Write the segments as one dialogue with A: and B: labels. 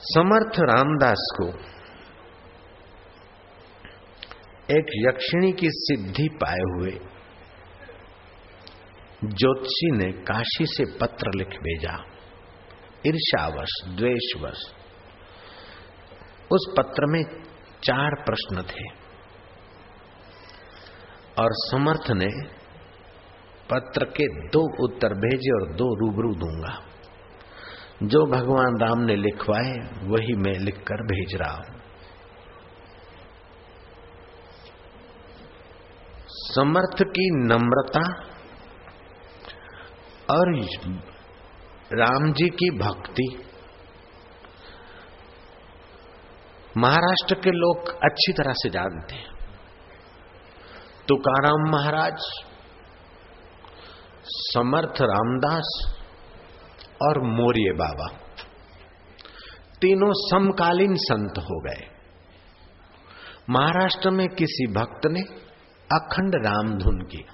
A: समर्थ रामदास को एक यक्षिणी की सिद्धि पाए हुए ज्योतिषी ने काशी से पत्र लिख भेजा। ईर्षावश द्वेषवश। उस पत्र में चार प्रश्न थे। और समर्थ ने पत्र के दो उत्तर भेजे और दो रूबरू दूँगा। जो भगवान राम ने लिखवाए, वही मैं लिखकर भेज रहा हूँ। समर्थ की नम्रता और राम जी की भक्ति। महाराष्ट्र के लोग अच्छी तरह से जानते हैं। तुकाराम महाराज, समर्थ रामदास और मौर्य बाबा। तीनों समकालीन संत हो गए। महाराष्ट्र में किसी भक्त ने अखंड राम धुन की।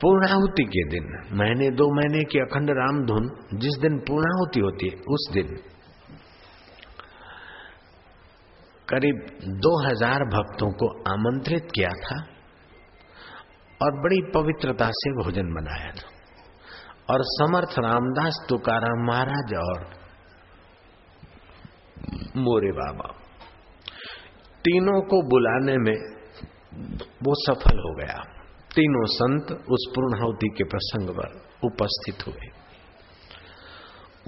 A: पूर्णाहुति के दिन, महीने दो महीने की अखंड राम धुन जिस दिन पूर्णाहुति होती है, उस दिन करीब 2000 भक्तों को आमंत्रित किया था। और बड़ी पवित्रता से भोजन बनाया था। और समर्थ रामदास तुकाराम महाराज और मोरे बाबा, तीनों को बुलाने में वो सफल हो गया। तीनों संत उस पूर्णाहुति के प्रसंग पर उपस्थित हुए।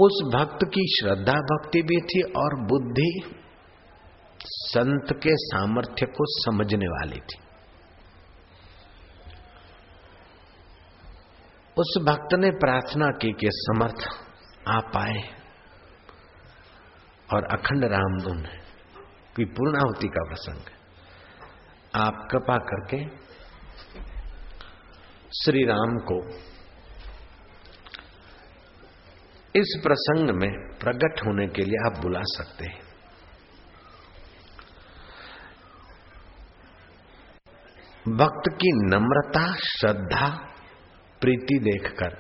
A: उस भक्त की श्रद्धा भक्ति भी थी और बुद्धि संत के सामर्थ्य को समझने वाली थी। उस भक्त ने प्रार्थना की कि समर्थ आप आए और अखंड रामधुन की पूर्णाहुति का प्रसंग आप कृपा करके श्री राम को इस प्रसंग में प्रकट होने के लिए आप बुला सकते हैं। भक्त की नम्रता, श्रद्धा प्रीति देखकर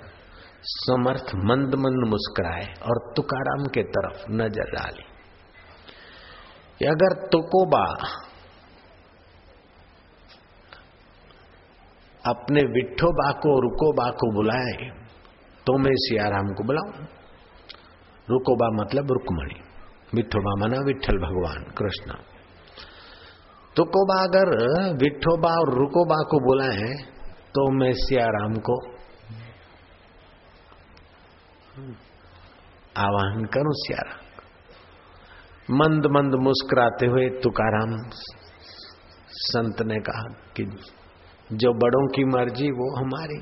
A: समर्थ मंद मंद मुस्कुराए और तुकाराम के तरफ़ नज़र डाली। अगर तुकोबा अपने विठोबा को, रुकोबा को बुलाए तो मैं सियाराम को बुलाऊं? रुकोबा मतलब रुकमणी। विठोबा मना विठल भगवान, कृष्ण। तुकोबा अगर विठोबा और रुकोबा को बुलाए तो मैं सियाराम को आवाहन करूँ सियाराम मंद मंद मुस्कुराते हुए तुकाराम संत ने कहा कि जो बड़ों की मर्ज़ी वो हमारी।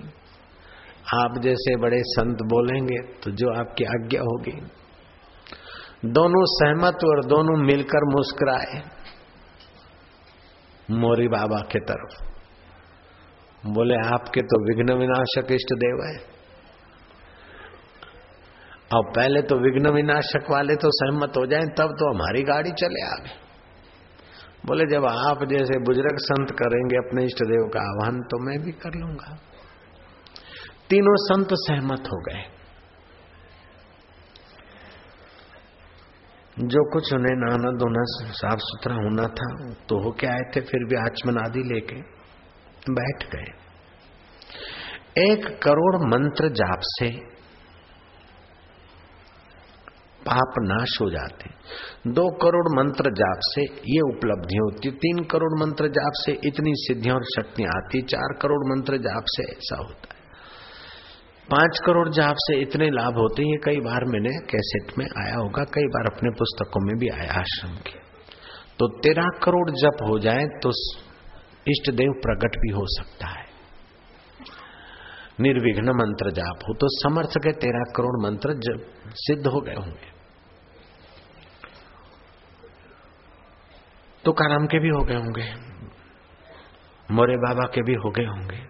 A: आप जैसे बड़े संत बोलेंगे तो जो आपकी आज्ञा होगी। दोनों सहमत और दोनों मिलकर मुस्कुराए मोरी बाबा के तरफ़। बोले, आपके तो विघ्न विनाशक इष्ट देव है। और पहले तो विघ्न विनाशक वाले तो सहमत हो जाएँ, तब तो हमारी गाड़ी चले आगे। बोले, जब आप जैसे बुज़ुर्ग संत करेंगे अपने इष्ट देव का आह्वान तो मैं भी कर लूँगा। तीनों संत सहमत हो गए। जो कुछ उन्हें नाना धोना साफ़ सुथरा होना था तो हो के आए थे, फिर भी आचमन आदि लेके। बैठ गए। एक करोड़ मंत्र जाप से पाप नाश हो जाते। दो करोड़ मंत्र जाप से ये उपलब्धियाँ होती, तीन करोड़ मंत्र जाप से इतनी सिद्धियाँ और शक्तियाँ आती, चार करोड़ मंत्र जाप से ऐसा होता है। पाँच करोड़ जाप से इतने लाभ होते हैं कई बार मैंने कैसेट में आया होगा, कई बार अपने पुस्तकों में भी आया आश्रम के। तो तेरह करोड़ जप हो जाए तो इष्ट देव प्रकट भी हो सकता है। निर्विघ्न मंत्र जाप हो तो समर्थ के तेरह करोड़ मंत्र जब सिद्ध हो गए होंगे। तो काराम के भी हो गए होंगे मोरे बाबा के भी हो गए होंगे,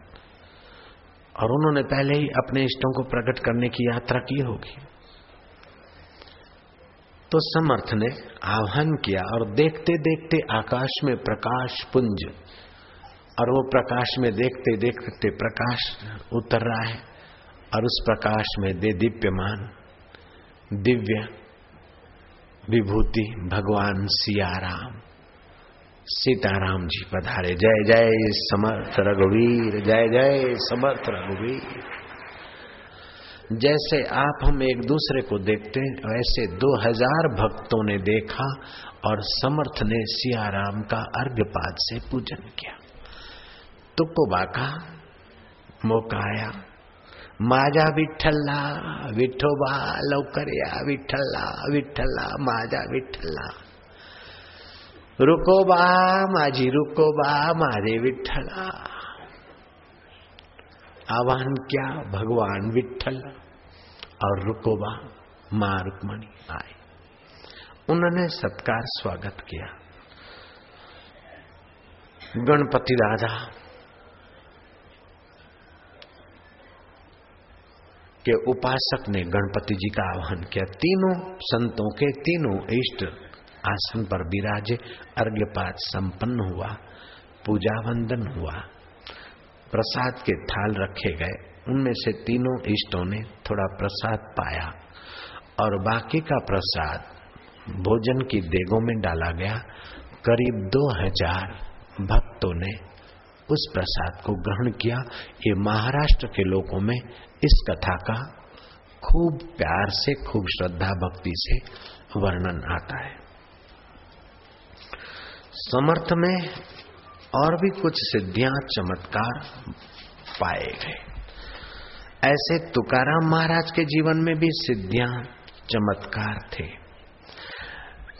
A: और उन्होंने पहले ही अपने इष्टों को प्रकट करने की यात्रा की होगी। तो समर्थ ने आह्वान किया और देखते देखते आकाश में प्रकाश पुंज और वो प्रकाश में देखते देखते प्रकाश उतर रहा है और उस प्रकाश में दे दिव्यमान दिव्य विभूति, भगवान सियाराम, सीताराम जी पधारे। जय जय समर्थ रघुवीर, जय जय समर्थ रघुवीर। जैसे आप हम एक दूसरे को देखते हैं, वैसे दो हज़ार भक्तों ने देखा और समर्थ ने सियाराम का अर्घ्यपाद से पूजन किया। तुक्को बाका, मौका आया। माजा विठ्ठला विठोबा लवकर या विठ्ठला विठ्ठला, माजा विठ्ठला। रुको बा माझी रुको बा, मारे विठ्ठला। आह्वान क्या, भगवान विठल और रुकोबा माँ रुक्मणी आए। उन्होंने सत्कार स्वागत किया। गणपति राजा के उपासक ने गणपति जी का आह्वान किया, तीनों संतों के तीनों इष्ट आसन पर विराजे, अर्घ्यपात संपन्न हुआ पूजा वंदन हुआ, प्रसाद के थाल रखे गए, उनमें से तीनों इष्टों ने थोड़ा प्रसाद पाया और बाकी का प्रसाद भोजन की देगों में डाला गया। करीब दो हज़ार भक्तों ने उस प्रसाद को ग्रहण किया। ये महाराष्ट्र के लोगों में इस कथा का खूब प्यार से, खूब श्रद्धा भक्ति से वर्णन आता है। समर्थ में और भी कुछ सिद्धियाँ चमत्कार पाए गए। ऐसे तुकाराम महाराज के जीवन में भी सिद्धियाँ चमत्कार थे।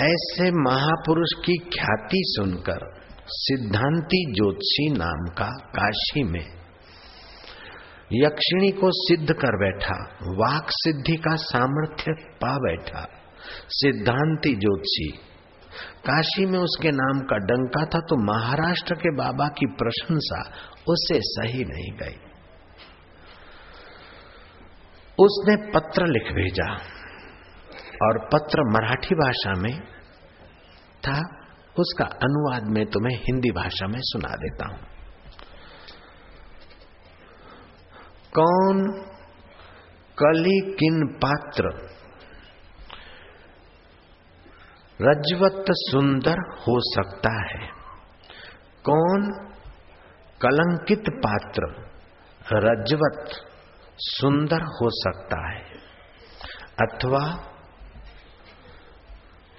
A: ऐसे महापुरुष की ख्याति सुनकर सिद्धांति ज्योतिषी नाम का काशी में यक्षिणी को सिद्ध कर बैठा, वाक सिद्धि का सामर्थ्य पा बैठा। सिद्धांति ज्योतिषी काशी में उसके नाम का डंका था तो महाराष्ट्र के बाबा की प्रशंसा उससे सही नहीं गई। उसने पत्र लिख भेजा और पत्र मराठी भाषा में था, उसका अनुवाद में तुम्हें हिंदी भाषा में सुना देता हूँ। कौन कली किन पात्र? रजवत सुंदर हो सकता है। कौन कलंकित पात्र? रजवत सुंदर हो सकता है। अथवा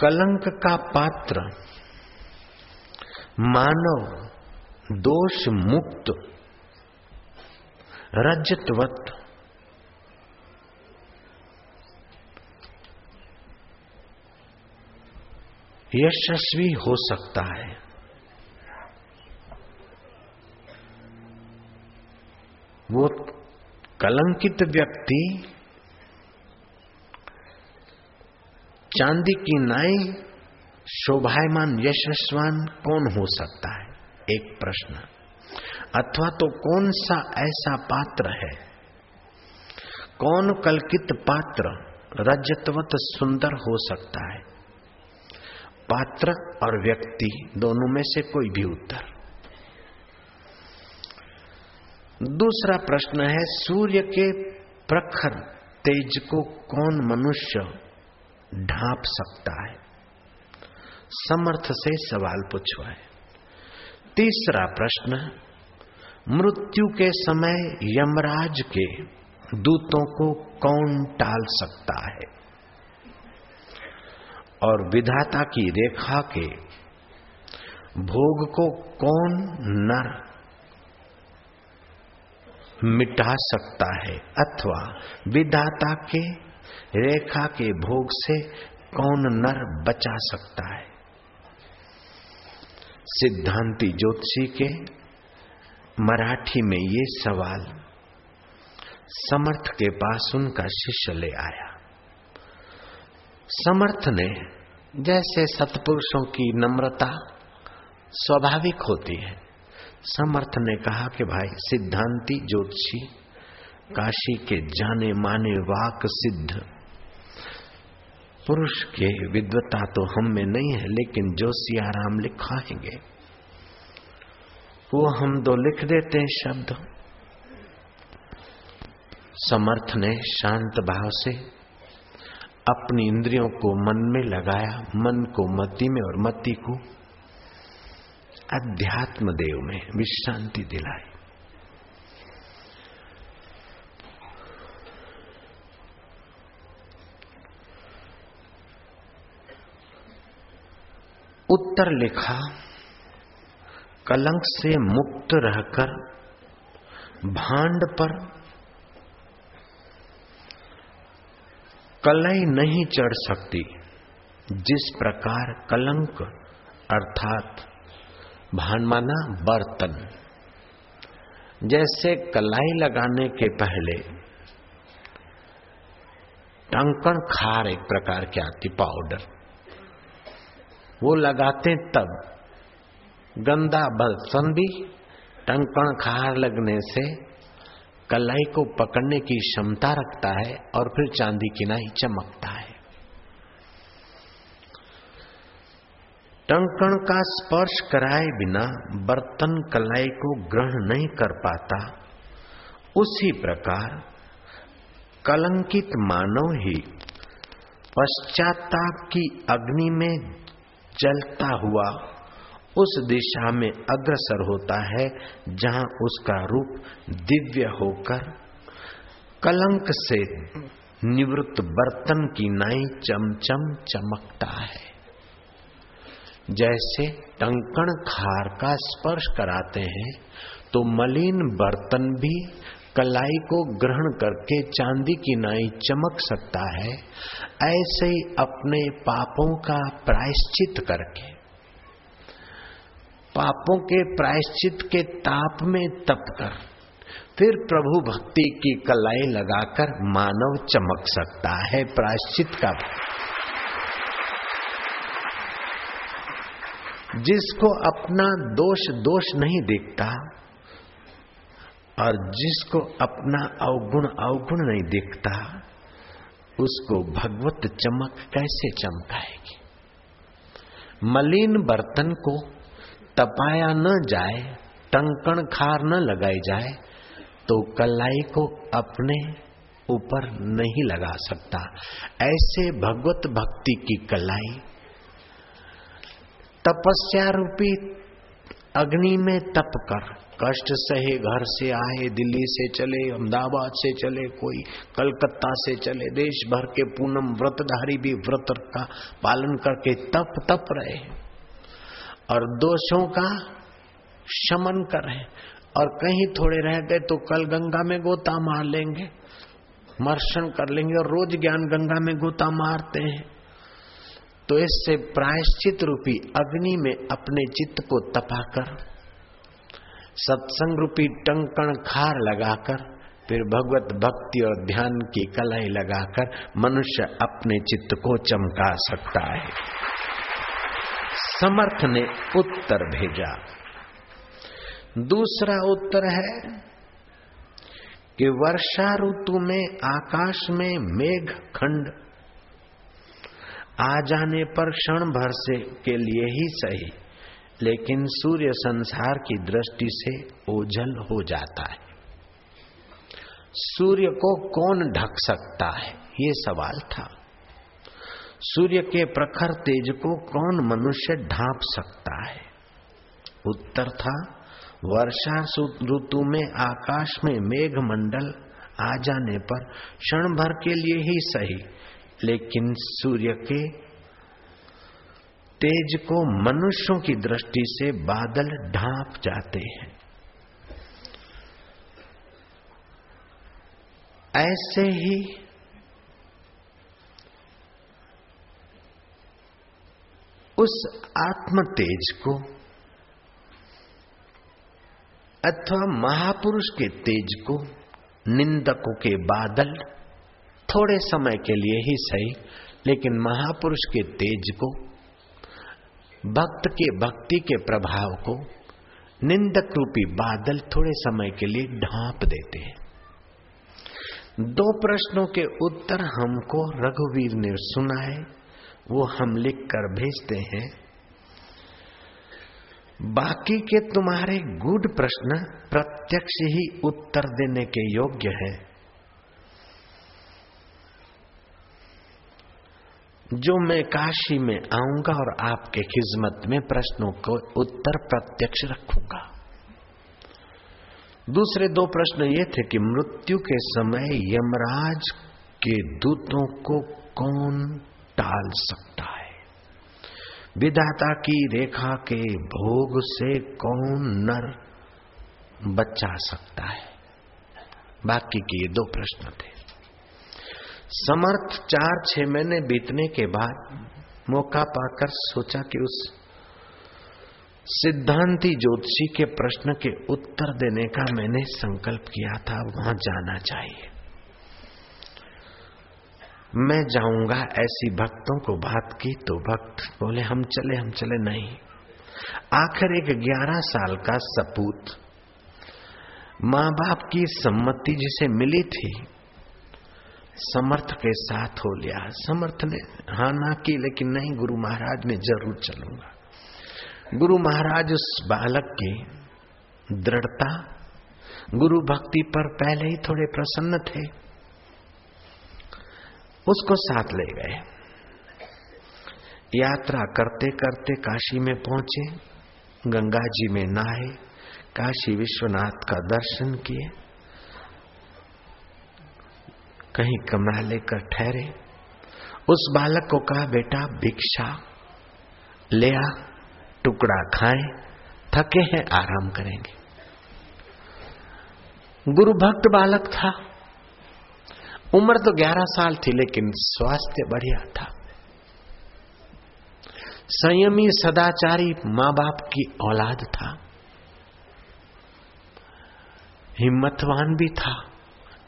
A: कलंक का पात्र मानव दोष मुक्त रजतवत। यशस्वी हो सकता है। वो कलंकित व्यक्ति, चांदी की नाई, शोभायमान, यशस्वान, कौन हो सकता है? एक प्रश्न। अथवा तो कौन सा ऐसा पात्र है? कौन कलकित पात्र रजतवत सुंदर हो सकता है? पात्र और व्यक्ति दोनों में से कोई भी उत्तर। दूसरा प्रश्न है, सूर्य के प्रखर तेज को कौन मनुष्य ढांप सकता है? समर्थ से सवाल पूछवा है। तीसरा प्रश्न मृत्यु के समय यमराज के दूतों को कौन टाल सकता है? और विधाता की रेखा के भोग को कौन नर मिटा सकता है? अथवा विधाता के रेखा के भोग से कौन नर बचा सकता है? सिद्धांति ज्योतिषी के मराठी में ये सवाल समर्थ के पास उनका शिष्य ले आया। समर्थ ने, जैसे सतपुरुषों की नम्रता स्वाभाविक होती है, समर्थ ने कहा कि भाई, सिद्धांति ज्योतिषी, काशी के जाने माने वाक सिद्ध। पुरुष के विद्वता तो हम में नहीं है, लेकिन जो सियाराम लिखाएँगे। वो हम दो लिख देते हैं शब्द। समर्थ ने शांत भाव से अपनी इंद्रियों को मन में लगाया, मन को मति में और मति को अध्यात्म देव में विश्रांति दिलाई। उत्तर लिखा कलंक से मुक्त रहकर भांड पर कलई नहीं चढ़ सकती, जिस प्रकार कलंक अर्थात भांड माना बर्तन। जैसे कलाई लगाने के पहले टंकण खार एक प्रकार की आती पाउडर वो लगाते तब गंदा भी टंकण खार लगने से कलाई को पकड़ने की क्षमता रखता है और फिर चांदी की नाई चमकता है। टंकण का स्पर्श कराए बिना बर्तन कलाई को ग्रहण नहीं कर पाता। उसी प्रकार कलंकित मानव ही पश्चाताप की अग्नि में जलता हुआ उस दिशा में अग्रसर होता है, जहाँ उसका रूप दिव्य होकर कलंक से निवृत्त बर्तन की नाई चमचम चमकता है। जैसे टंकण खार का स्पर्श कराते हैं तो मलिन बर्तन भी कलाई को ग्रहण करके चांदी की नाई चमक सकता है, ऐसे ही अपने पापों का प्रायश्चित करके। पापों के प्रायश्चित के ताप में तप कर। फिर प्रभु भक्ति की कलाई लगाकर मानव चमक सकता है प्रायश्चित का जिसको अपना दोष दोष नहीं दिखता और जिसको अपना अवगुण अवगुण नहीं दिखता, उसको भगवत चमक कैसे चमकाएगी? मलिन बर्तन को तपाया न जाए, टंकण खार न लगाई जाए तो कलाई को अपने ऊपर नहीं लगा सकता। ऐसे भगवत भक्ति की कलाई, तपस्या रूपी अग्नि में तप कर, कष्ट सहे घर से आए, दिल्ली से चले, अहमदाबाद से चले, कोई कलकत्ता से चले, देश भर के पूनम व्रतधारी भी व्रत का पालन करके तप तप रहे। और दोषों का शमन करें। और कहीं थोड़े रह गए तो कल गंगा में गोता मार लेंगे। मर्शन कर लेंगे और रोज ज्ञान गंगा में गोता मारते हैं। तो इससे प्रायश्चित रूपी अग्नि में अपने चित्त को तपाकर, सत्संग रूपी टंकण खार लगाकर, फिर भगवत भक्ति और ध्यान की कलाई लगाकर मनुष्य अपने चित्त को चमका सकता है। समर्थ ने उत्तर भेजा। दूसरा उत्तर है कि वर्षा ऋतु में आकाश में मेघ खंड आ जाने पर क्षण भर से के लिए ही सही, लेकिन सूर्य संसार की दृष्टि से ओझल हो जाता है। सूर्य को कौन ढक सकता है? ये सवाल था। सूर्य के प्रखर तेज को कौन मनुष्य ढांप सकता है? उत्तर था, वर्षा ऋतु में आकाश में मेघ मंडल आ जाने पर क्षण भर के लिए ही सही, लेकिन सूर्य के तेज को मनुष्यों की दृष्टि से बादल ढांप जाते हैं। ऐसे ही उस आत्म तेज को अथवा महापुरुष के तेज को निंदकों के बादल थोड़े समय के लिए ही सही, लेकिन महापुरुष के तेज को, भक्त के भक्ति के प्रभाव को निंदक रूपी बादल थोड़े समय के लिए ढांप देते हैं। दो प्रश्नों के उत्तर हमको रघुवीर ने सुनाए। वो हम लिख कर भेजते हैं। बाकी के तुम्हारे गुड प्रश्न प्रत्यक्ष ही उत्तर देने के योग्य है। जो मैं काशी में आऊँगा और आपके खिजमत में प्रश्नों को उत्तर प्रत्यक्ष रखूँगा। दूसरे दो प्रश्न ये थे कि मृत्यु के समय यमराज के दूतों को कौन टाल सकता है। विधाता की रेखा के भोग से कौन नर बचा सकता है? बाकी के ये दो प्रश्न थे। समर्थ चार छह महीने बीतने के बाद मौका पाकर सोचा कि उस सिद्धांति ज्योतिषी के प्रश्न के उत्तर देने का मैंने संकल्प किया था वहाँ जाना चाहिए। मैं जाऊँगा ऐसी भक्तों को बात की तो भक्त बोले, हम चले हम चले। नहीं। आखिर एक ग्यारह साल का सपूत माँ बाप की सम्मति जिसे मिली थी, समर्थ के साथ हो लिया। समर्थ ने, हा, ना की, लेकिन नहीं, गुरु महाराज ने ज़रूर चलूँगा। गुरु महाराज उस बालक की दृढ़ता गुरु भक्ति पर पहले ही थोड़े प्रसन्न थे। उसको साथ ले गए। यात्रा करते करते काशी में पहुँचे, गंगा जी में नहाए, काशी विश्वनाथ का दर्शन किए, कहीं कमरा लेकर ठहरे। उस बालक को कहा, बेटा, भिक्षा ले आ, टुकड़ा खाए, थके हैं, आराम करेंगे। गुरु भक्त बालक था। उम्र तो 11 साल थी, लेकिन स्वास्थ्य बढ़िया था। संयमी, सदाचारी माँ बाप की औलाद था। हिम्मतवान भी था,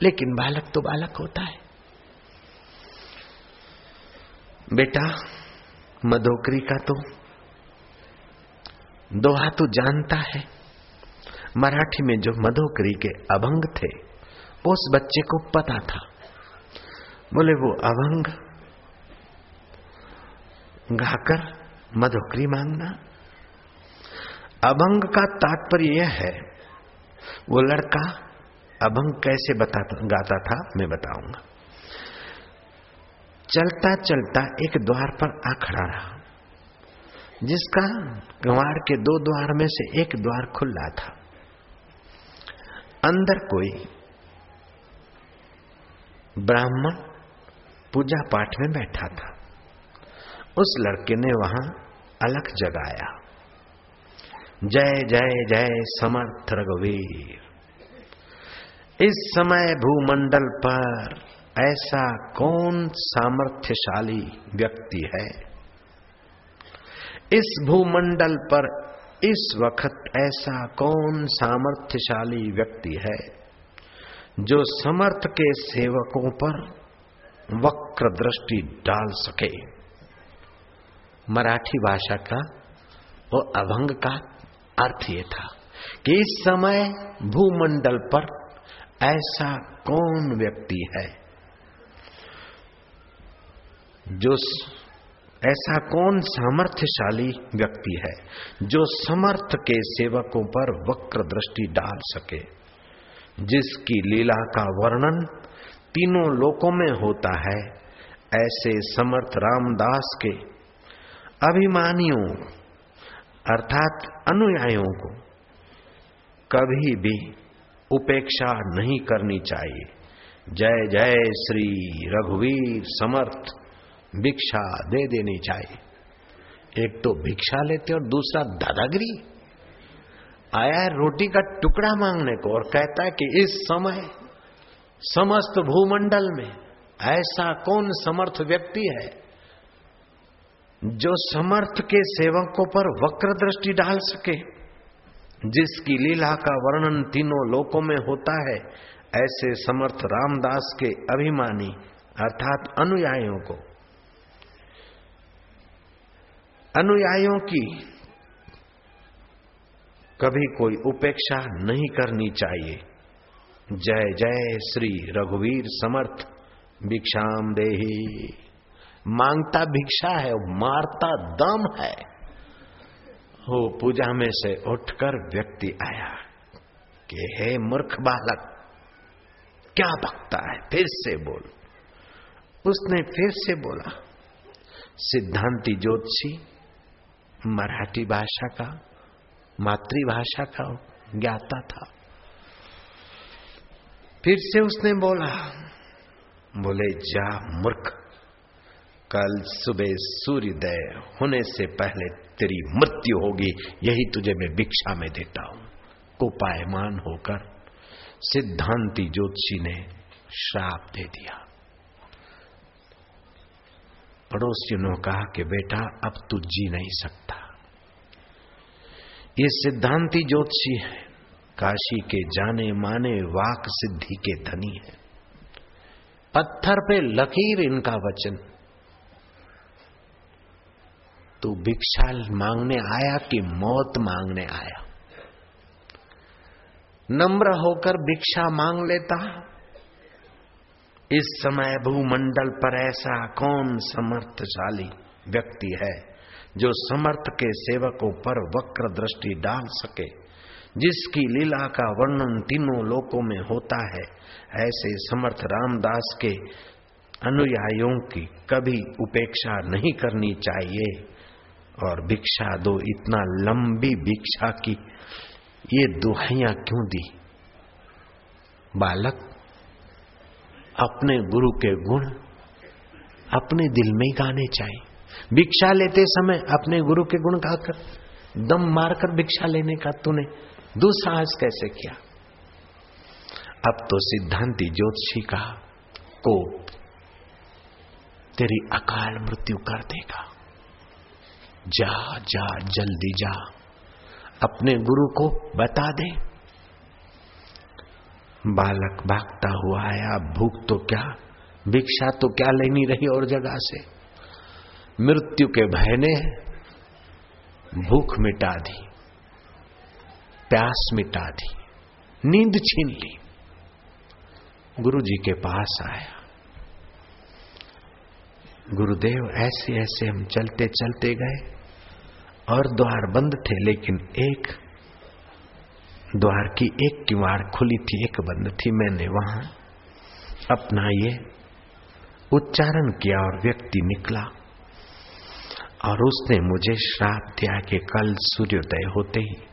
A: लेकिन बालक तो बालक होता है। बेटा, मधोकरी का तो दोहा तो जानता है। मराठी में जो मधोकरी के अभंग थे उस बच्चे को पता था। बोले, वो अभंग, गाकर मधोकरी मांगना। अभंग का तात्पर्य यह है, वो लड़का अभंग कैसे बताता, गाता था, मैं बताऊँगा। चलता चलता एक द्वार पर आ खड़ा रहा, जिसका गंवार के दो द्वार में से एक द्वार खुला था। अंदर कोई ब्राह्मण पूजा पाठ में बैठा था। उस लड़के ने वहाँ अलग जगाया। जय जय जय, समर्थ रघुवीर। इस समय भूमंडल पर ऐसा कौन सामर्थ्यशाली व्यक्ति है? इस भूमंडल पर इस वक्त ऐसा कौन सामर्थ्यशाली व्यक्ति है, जो समर्थ के सेवकों पर वक्र दृष्टि डाल सके। मराठी भाषा का वो अभंग का अर्थ ये था कि इस समय भूमंडल पर ऐसा कौन व्यक्ति है जो ऐसा कौन सामर्थ्यशाली व्यक्ति है जो समर्थ के सेवकों पर वक्र दृष्टि डाल सके, जिसकी लीला का वर्णन तीनों लोकों में होता है, ऐसे समर्थ रामदास के अभिमानियों, अर्थात अनुयायियों को कभी भी उपेक्षा नहीं करनी चाहिए। जय जय श्री रघुवीर समर्थ भिक्षा दे देनी चाहिए। एक तो भिक्षा लेते और दूसरा दादागिरी। आया है रोटी का टुकड़ा मांगने को और कहता है कि इस समय समस्त भूमंडल में ऐसा कौन समर्थ व्यक्ति है जो समर्थ के सेवकों पर वक्र दृष्टि डाल सके? जिसकी लीला का वर्णन तीनों लोकों में होता है, ऐसे समर्थ रामदास के अभिमानी अर्थात अनुयायियों को। अनुयायियों की कभी कोई उपेक्षा नहीं करनी चाहिए। जय जय श्री रघुवीर समर्थ, भिक्षाम देही। माँगता भिक्षा है, मारता दम है। हो पूजा में से उठकर व्यक्ति आया कि, हे मूर्ख बालक, क्या भक्ता है? फिर से बोल। उसने फिर से बोला, सिद्धांति ज्योतिषी मराठी भाषा का, मातृभाषा का ज्ञाता था। फिर से उसने बोला, बोले, जा मूर्ख, कल सुबह सूर्योदय होने से पहले तेरी मृत्यु होगी, यही तुझे मैं भिक्षा में देता हूँ। कुपायमान होकर सिद्धांति ज्योतिषी ने श्राप दे दिया। पड़ोसियों ने कहा कि बेटा, अब तू जी नहीं सकता। ये सिद्धांति ज्योतिषी है। काशी के जाने माने वाक सिद्धि के धनी है। पत्थर पे लकीर इनका वचन। तू भिक्षा मांगने आया कि मौत मांगने आया? नम्र होकर भिक्षा मांग लेता? इस समय भूमंडल पर ऐसा कौन समर्थशाली व्यक्ति है, जो समर्थ के सेवकों पर वक्र दृष्टि डाल सके? जिसकी लीला का वर्णन तीनों लोकों में होता है, ऐसे समर्थ रामदास के अनुयायियों की कभी उपेक्षा नहीं करनी चाहिए। और भिक्षा दो इतना लंबी भिक्षा की, ये दुहाइया क्यों दी? बालक, अपने गुरु के गुण अपने दिल में गाने चाहिए। भिक्षा लेते समय अपने गुरु के गुण गाकर, दम मारकर भिक्षा लेने का तूने दुस्साहस कैसे किया? अब तो सिद्धांति ज्योतिषी का कोप तेरी अकाल मृत्यु कर देगा। जा जा, जल्दी जा। अपने गुरु को बता दे। बालक भागता हुआ आया, भूख तो क्या, भिक्षा तो क्या लेनी रही और जगह से? मृत्यु के भय ने भूख मिटा दी। प्यास मिटा दी, नींद छीन ली। गुरु जी के पास आया। गुरुदेव ऐसे ऐसे हम चलते चलते गए और द्वार बंद थे, लेकिन एक द्वार की एक किवाड़ खुली थी, एक बंद थी। मैंने वहाँ अपना ये उच्चारण किया और व्यक्ति निकला और उसने मुझे श्राप दिया कि कल सूर्योदय होते ही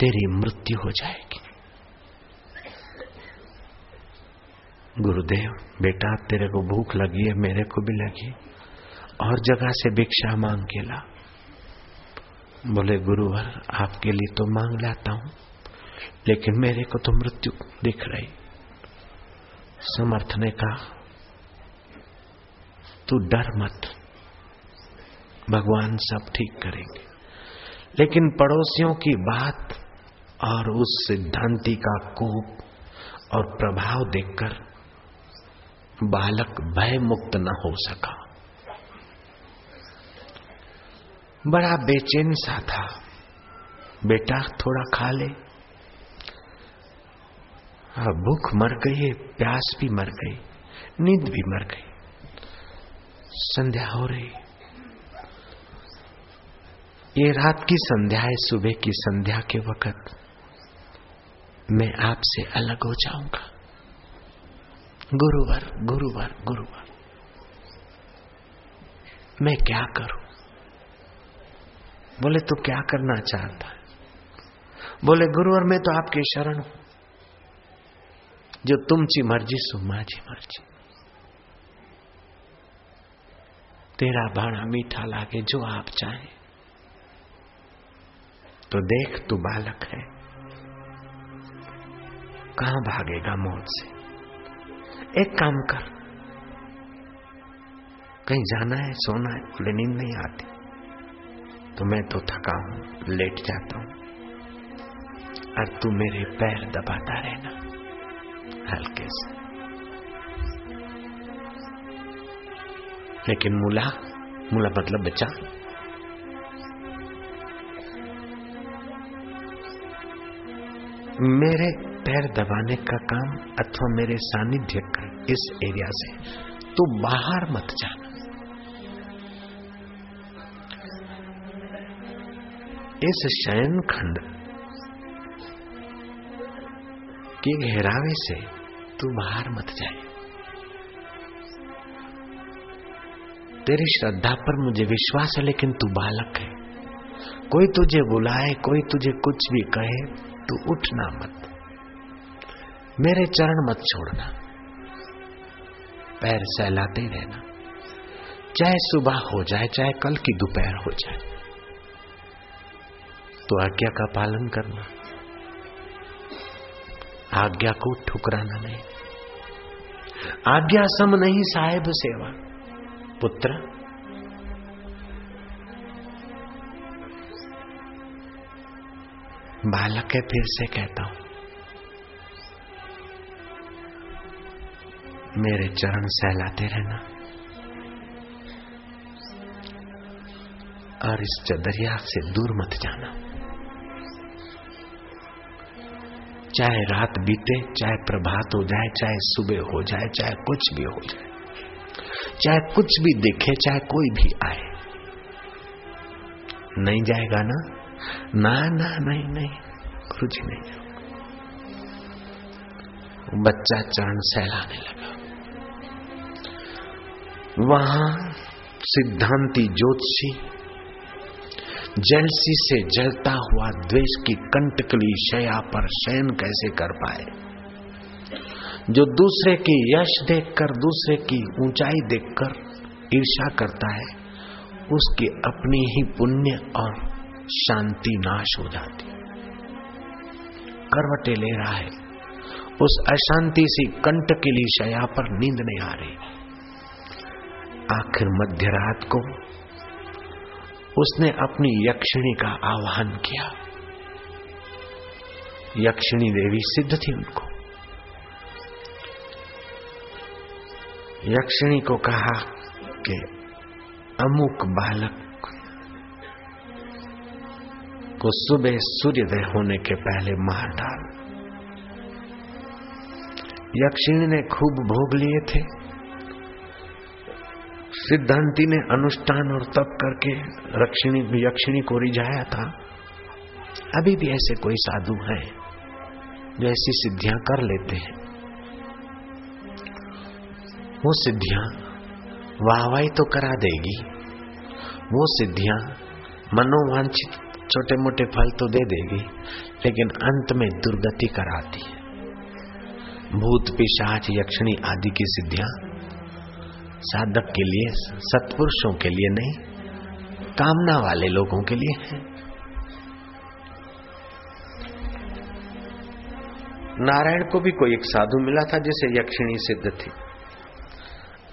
A: तेरी मृत्यु हो जाएगी। गुरुदेव, बेटा, तेरे को भूख लगी है, मेरे को भी लगी और जगह से भिक्षा मांग के ला। बोले, गुरुवर, आपके लिए तो मांग लाता हूँ, लेकिन मेरे को तो मृत्यु दिख रही। समर्थ ने कहा, तू डर मत। भगवान सब ठीक करेंगे। लेकिन पड़ोसियों की बात और उस सिद्धांति का कोप और प्रभाव देखकर बालक भय मुक्त न हो सका। बड़ा बेचैन सा था। बेटा थोड़ा खा ले। भूख मर गई है, प्यास भी मर गई, नींद भी मर गई। संध्या हो रही। ये रात की संध्या है, सुबह की संध्या के वक्त। मैं आपसे अलग हो जाऊँगा। गुरुवर गुरुवर गुरुवर। मैं क्या करूँ? बोले, तू क्या करना चाहता है? बोले, गुरुवर, मैं तो आपके शरण हूँ। जो तुमची मर्ज़ी, सो माझी मर्ज़ी। तेरा भाणा मीठा लागे, जो आप चाहे। तो देख, तू बालक है। कहाँ भागेगा मौत से? एक काम कर। कहीं जाना है, सोना है बोले नींद नहीं आती। तो मैं तो थका हूँ, लेट जाता हूँ। और तू मेरे पैर दबाता रहना, हल्के से। लेकिन मुला मुला मतलब बच्चा। मेरे पैर दबाने का काम अथवा मेरे सानिध्य का इस एरिया से, तू बाहर मत जाना। इस शयन खंड के गहरावे से तू बाहर मत जाए। तेरी श्रद्धा पर मुझे विश्वास है, लेकिन तू बालक है। कोई तुझे बुलाए, कोई तुझे कुछ भी कहे, तू उठना मत। मेरे चरण मत छोड़ना। पैर सहलाते रहना। चाहे सुबह हो जाए, चाहे कल की दोपहर हो जाए। तो आज्ञा का पालन करना। आज्ञा को ठुकराना नहीं। आज्ञा सम नहीं साहेब सेवा। पुत्र, बालक है फिर से कहता हूँ। मेरे चरण सहलाते रहना। और इस चदरिया से दूर मत जाना। चाहे रात बीते, चाहे प्रभात हो जाए, चाहे सुबह हो जाए, चाहे कुछ भी हो जाए, चाहे कुछ भी दिखे, चाहे कोई भी आए। नहीं जाएगा ना? ना ना, नहीं नहीं जी नहीं। बच्चा चरण सहलाने लगा। वहाँ सिद्धांती ज्योतिषी जलसी से जलता हुआ द्वेष की कंटकली शया पर शयन कैसे कर पाए? जो दूसरे की यश देखकर, दूसरे की ऊंचाई देखकर ईर्षा करता है, उसकी अपनी ही पुण्य और शांति नाश हो जाती करवटे ले रहा है। उस अशांति सी कंटकिली शया पर नींद नहीं आ रही। आखिर मध्य रात को उसने अपनी यक्षिणी का आह्वान किया। यक्षिणी देवी सिद्ध थी उनको। यक्षिणी को कहा कि अमुक बालक को सुबह सूर्योदय होने के पहले मार डाल। यक्षिणी ने खूब भोग लिए थे। सिद्धांति ने अनुष्ठान और तप करके रक्षिणी, यक्षिणी को रिझाया था। अभी भी ऐसे कोई साधु हैं जो ऐसी सिद्धियाँ कर लेते हैं। वो सिद्धियाँ वाहवाही तो करा देगी। वो सिद्धियाँ मनोवांछित छोटे मोटे फल तो दे देगी, लेकिन अंत में दुर्गति कराती है। भूत, पिशाच, यक्षिणी आदि की सिद्धियाँ साधक के लिए, सत्पुरुषों के लिए नहीं, कामना वाले लोगों के लिए है। नारायण को भी कोई एक साधु मिला था जिसे यक्षिणी सिद्ध थी।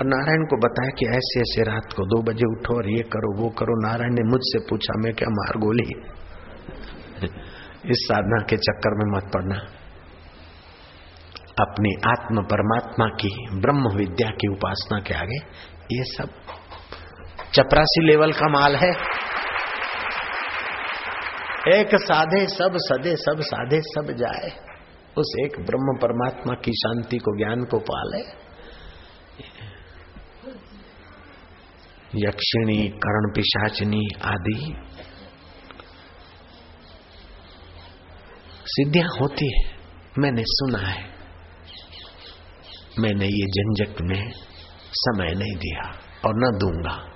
A: और नारायण को बताया कि ऐसे ऐसे रात को दो बजे उठो और ये करो, वो करो। नारायण ने मुझसे पूछा, मैं क्या मार गोली? इस साधना के चक्कर में मत पड़ना। अपनी आत्म परमात्मा की, ब्रह्म विद्या की उपासना के आगे, ये सब चपरासी लेवल का माल है। एक साधे सब सदे सब साधे सब जाए, उस एक ब्रह्म परमात्मा की शांति को, ज्ञान को पाले। यक्षिणी, कर्ण पिशाचनी आदि सिद्धियाँ होती है, मैंने सुना है। मैंने ये झंझट में समय नहीं दिया और न दूँगा।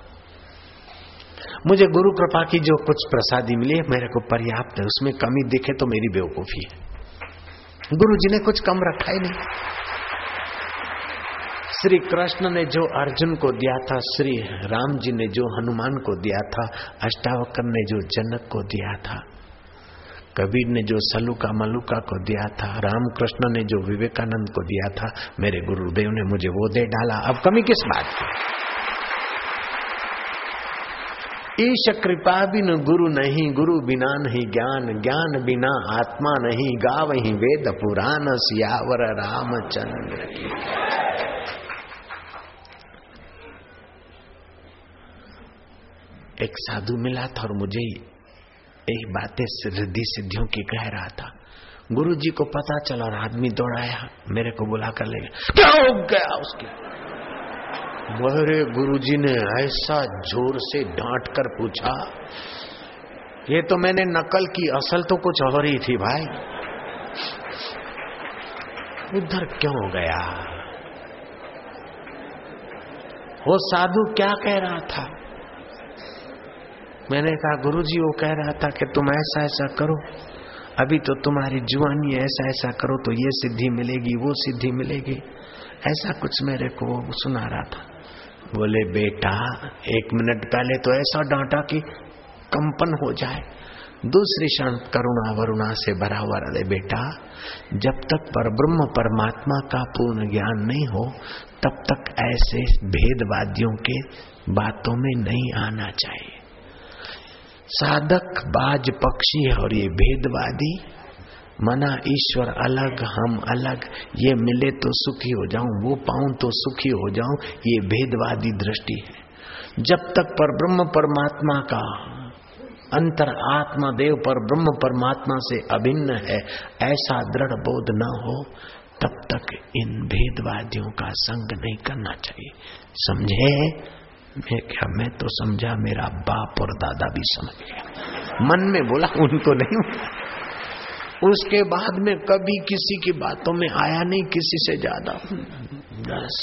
A: मुझे गुरु कृपा की जो कुछ प्रसादी मिली है, मेरे को पर्याप्त है। उसमें कमी दिखे तो मेरी बेवकूफ़ी है। गुरु जी ने कुछ कम रखा ही नहीं। श्री कृष्ण ने जो अर्जुन को दिया था, श्री राम जी ने जो हनुमान को दिया था, अष्टावकर ने जो जनक को दिया था कबीर ने जो सलुका मलुका को दिया था, रामकृष्ण ने जो विवेकानंद को दिया था, मेरे गुरुदेव ने मुझे वो दे डाला। अब कमी किस बात की? ईश कृपा बिन गुरु नहीं, गुरु बिना नहीं, ज्ञान ज्ञान बिना, आत्मा नहीं गा वही वेद पुराण, सियावर रामचंद्र एक साधु मिला था और मुझे यही बातें रिद्धि सिद्धियों की कह रहा था। गुरु जी को पता चला और आदमी दौड़ाया। मेरे को बुला कर ले गया। क्या हो गया उसके? मेरे गुरु जी ने ऐसा ज़ोर से डांट कर पूछा, ये तो मैंने नकल की, असल तो कुछ और ही थी भाई। उधर क्यों गया? वो साधु क्या कह रहा था? मैंने कहा गुरु जी वो कह रहा था कि तुम ऐसा ऐसा करो। अभी तो तुम्हारी जुआनी ऐसा ऐसा करो तो ये सिद्धि मिलेगी, वो सिद्धि मिलेगी। ऐसा कुछ मेरे को सुना रहा था। बोले, बेटा, एक मिनट पहले तो ऐसा डांटा कि कंपन हो जाए। दूसरी क्षण करुणा वरुणा से भरा हुआ हृदय बेटा। जब तक पर ब्रह्म परमात्मा का पूर्ण ज्ञान नहीं हो, तब तक ऐसे भेदवादियों के बातों में नहीं आना चाहिए। साधक, बाज पक्षी और ये भेदवादी, मना ईश्वर अलग, हम अलग, ये मिले तो सुखी हो जाऊँ, वो पाऊँ तो सुखी हो जाऊँ, ये भेदवादी दृष्टि है। जब तक पर ब्रह्म परमात्मा का अंतर आत्मा देव पर ब्रह्म परमात्मा से अभिन्न है, ऐसा दृढ़ बोध न हो, तब तक इन भेदवादियों का संग नहीं करना चाहिए। समझे? मैं क्या मैं तो समझा मेरा बाप और दादा भी समझ गया। मन में बोला उनको नहीं उसके बाद में कभी किसी की बातों में आया नहीं, किसी से ज़्यादा। बस।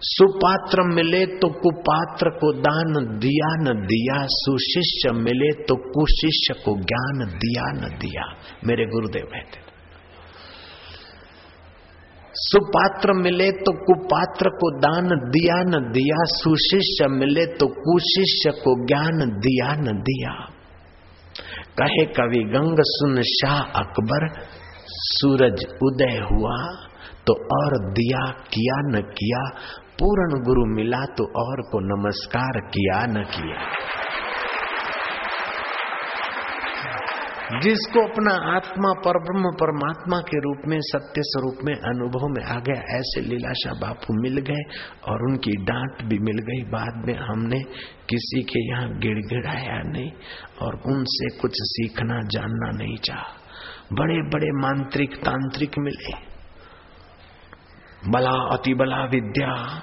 A: सुपात्र मिले तो कुपात्र को दान दिया, न दिया सुशिष्य मिले तो कुशिष्य को ज्ञान दिया, न दिया। मेरे गुरुदेव कहते सुपात्र मिले तो कुपात्र को दान दिया, न दिया। सुशिष्य मिले तो कुशिष्य को ज्ञान दिया, न दिया। कहे कवि, गंग सुन शाह अकबर, सूरज उदय हुआ तो और दिया किया, न किया। पूर्ण गुरु मिला तो और को नमस्कार किया, न किया। जिसको अपना आत्मा पर ब्रह्म परमात्मा के रूप में, सत्य स्वरूप में, अनुभव में आ गया, ऐसे लीलाशाह बापू मिल गए और उनकी डांट भी मिल गई। बाद में हमने किसी के यहाँ गिड़गिड़ाया नहीं और उनसे कुछ सीखना, जानना नहीं चाहा। बड़े बड़े मांत्रिक तांत्रिक मिले। बला, अति बला विद्या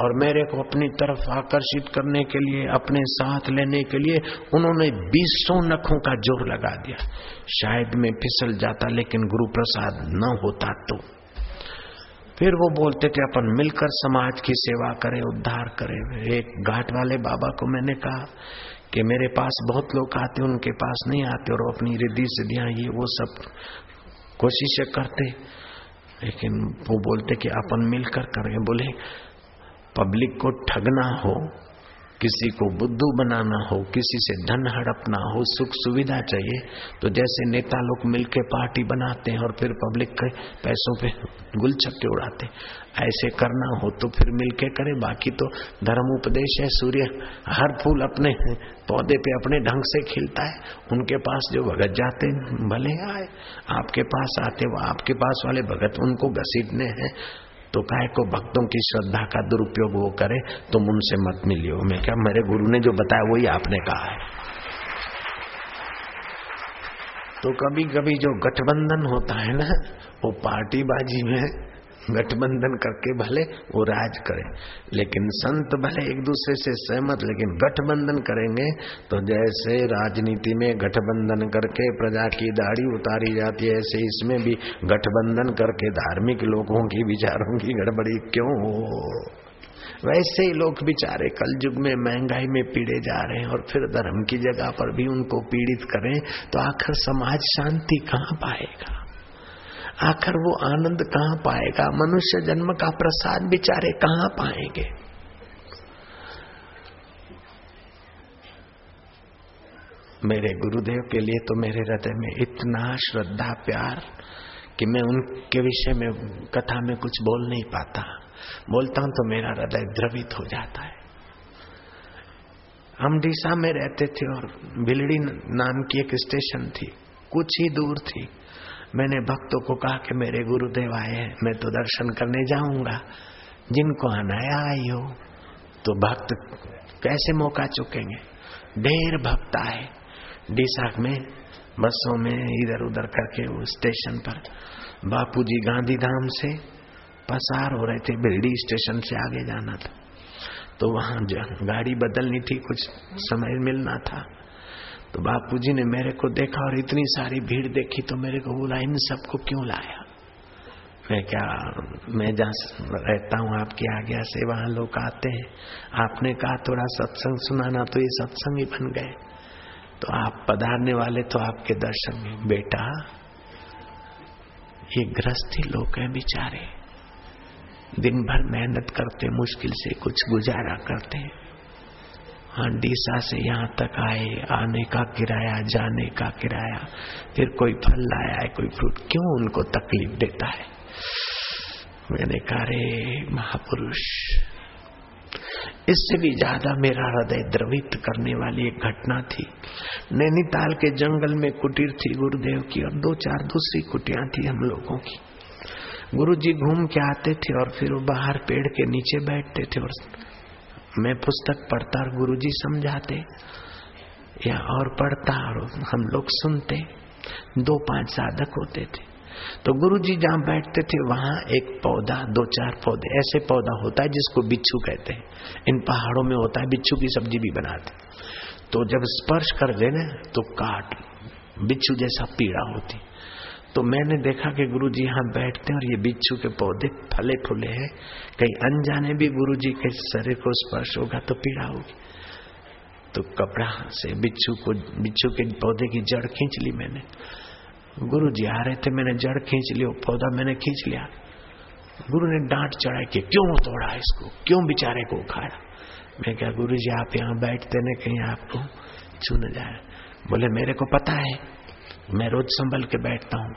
A: और मेरे को अपनी तरफ़ आकर्षित करने के लिए, अपने साथ लेने के लिए उन्होंने बीसों नखों का ज़ोर लगा दिया। शायद मैं फिसल जाता, लेकिन गुरु प्रसाद न होता तो। फिर वो बोलते थे अपन मिलकर समाज की सेवा करें, उद्धार करें। एक घाट वाले बाबा को मैंने कहा कि मेरे पास बहुत लोग आते, उनके पास नहीं आते, और अपनी रिद्धि सिद्धियाँ, ये वो सब कोशिशें करते। लेकिन वो बोलते कि अपन मिलकर करें। बोले पब्लिक को ठगना हो, किसी को बुद्धू बनाना हो, किसी से धन हड़पना हो, सुख सुविधा चाहिए तो जैसे नेता लोग मिलके पार्टी बनाते हैं और फिर पब्लिक के पैसों पे गुलछक्के उड़ाते ऐसे करना हो तो फिर मिलके करे, बाकी तो धर्म उपदेश है, सूर्य हर फूल अपने पौधे पे अपने ढंग से खिलता है। उनके पास जो भगत जाते भले आए, आपके पास आते वो आपके पास वाले भगत उनको घसीटने हैं तो काय को भक्तों की श्रद्धा का दुरुपयोग वो करे, तुम उनसे मत मिलियो। मैं क्या, मेरे गुरु ने जो बताया वही आपने कहा है। तो कभी कभी जो गठबंधन होता है ना, वो पार्टीबाजी में गठबंधन करके भले वो राज करे, लेकिन संत भले एक दूसरे से सहमत, लेकिन गठबंधन करेंगे तो जैसे राजनीति में गठबंधन करके प्रजा की दाढ़ी उतारी जाती है, ऐसे इसमें भी गठबंधन करके धार्मिक लोगों की विचारों की गड़बड़ी क्यों हो? वैसे ही लोग बेचारे कल युग में महँगाई में पीड़े जा रहे हैं और फिर धर्म की जगह पर भी उनको पीड़ित करें तो आखिर समाज शांति कहाँ पाएगा? आखिर वो आनंद कहाँ पाएगा? मनुष्य जन्म का प्रसाद बिचारे कहाँ पाएँगे? मेरे गुरुदेव के लिए तो मेरे हृदय में इतना श्रद्धा, प्यार कि मैं उनके विषय में, कथा में कुछ बोल नहीं पाता। बोलता हूँ तो मेरा हृदय द्रवित हो जाता है। हम डीसा में रहते थे और बिलड़ी नाम की एक स्टेशन थी। कुछ ही दूर थी। मैंने भक्तों को कहा कि मेरे गुरुदेव आए हैं, मैं तो दर्शन करने जाऊँगा। जिनको आना है आई हो तो भक्त कैसे मौका चुकेंगे? ढेर भक्त आए। डिसाख में, बसों में इधर उधर करके वो स्टेशन पर बापूजी गांधीधाम से पसार हो रहे थे बिरडी स्टेशन से आगे जाना था। तो वहाँ गाड़ी बदलनी थी, कुछ समय मिलना था। तो बापूजी ने मेरे को देखा और इतनी सारी भीड़ देखी तो मेरे को बोला, इन सबको क्यों लाया? मैं क्या, मैं जहाँ रहता हूँ, आपकी आज्ञा से वहाँ लोग आते हैं। आपने कहा, थोड़ा सत्संग सुनाना तो ये सत्संग ही बन गए। तो आप पधारने वाले तो आपके दर्शन में। बेटा, ये ग्रस्ती लोग हैं बेचारे। दिन भर मेहनत करते, मुश्किल से कुछ गुजारा करते हाँ। डीसा से यहाँ तक आए, आने का किराया, जाने का किराया, फिर कोई फल लाया है, कोई फ्रूट क्यों उनको तकलीफ़ देता है? मैंने कहा रे महापुरुष, इससे भी ज़्यादा मेरा हृदय द्रवित करने वाली एक घटना थी। नैनीताल के जंगल में कुटीर थी गुरुदेव की और दो चार दूसरी कुटिया थी हम लोगों की। गुरु जी घूम के आते थे और फिर वो बाहर पेड़ के नीचे बैठते थे और मैं पुस्तक पढ़ता और गुरु जी समझाते, या और पढ़ता और हम लोग सुनते, दो पाँच साधक होते थे। तो गुरु जी जहाँ बैठते थे, वहाँ एक पौधा, दो चार पौधे, ऐसे पौधा होता है जिसको बिच्छू कहते हैं। इन पहाड़ों में होता है, बिच्छू की सब्ज़ी भी बनाते। तो जब स्पर्श कर देना तो काट, बिच्छू जैसा पीड़ा होती। तो मैंने देखा कि गुरु जी यहाँ बैठते हैं और ये बिच्छू के पौधे फले फूले हैं। कहीं अनजाने भी गुरु जी के शरीर को स्पर्श होगा तो पीड़ा होगी। तो कपड़ा से बिच्छू को, बिच्छू के पौधे की जड़ खींच ली मैंने। गुरु जी आ रहे थे, मैंने जड़ खींच ली पौधा मैंने खींच लिया। गुरु ने डांट चढ़ाई कि क्यों तोड़ा इसको? क्यों बेचारे को उखाड़ा? मैं क्या गुरु जी आप यहाँ बैठते न कहीं आपको छू न जाए। बोले, मेरे को पता है मैं रोज संभल के बैठता हूँ।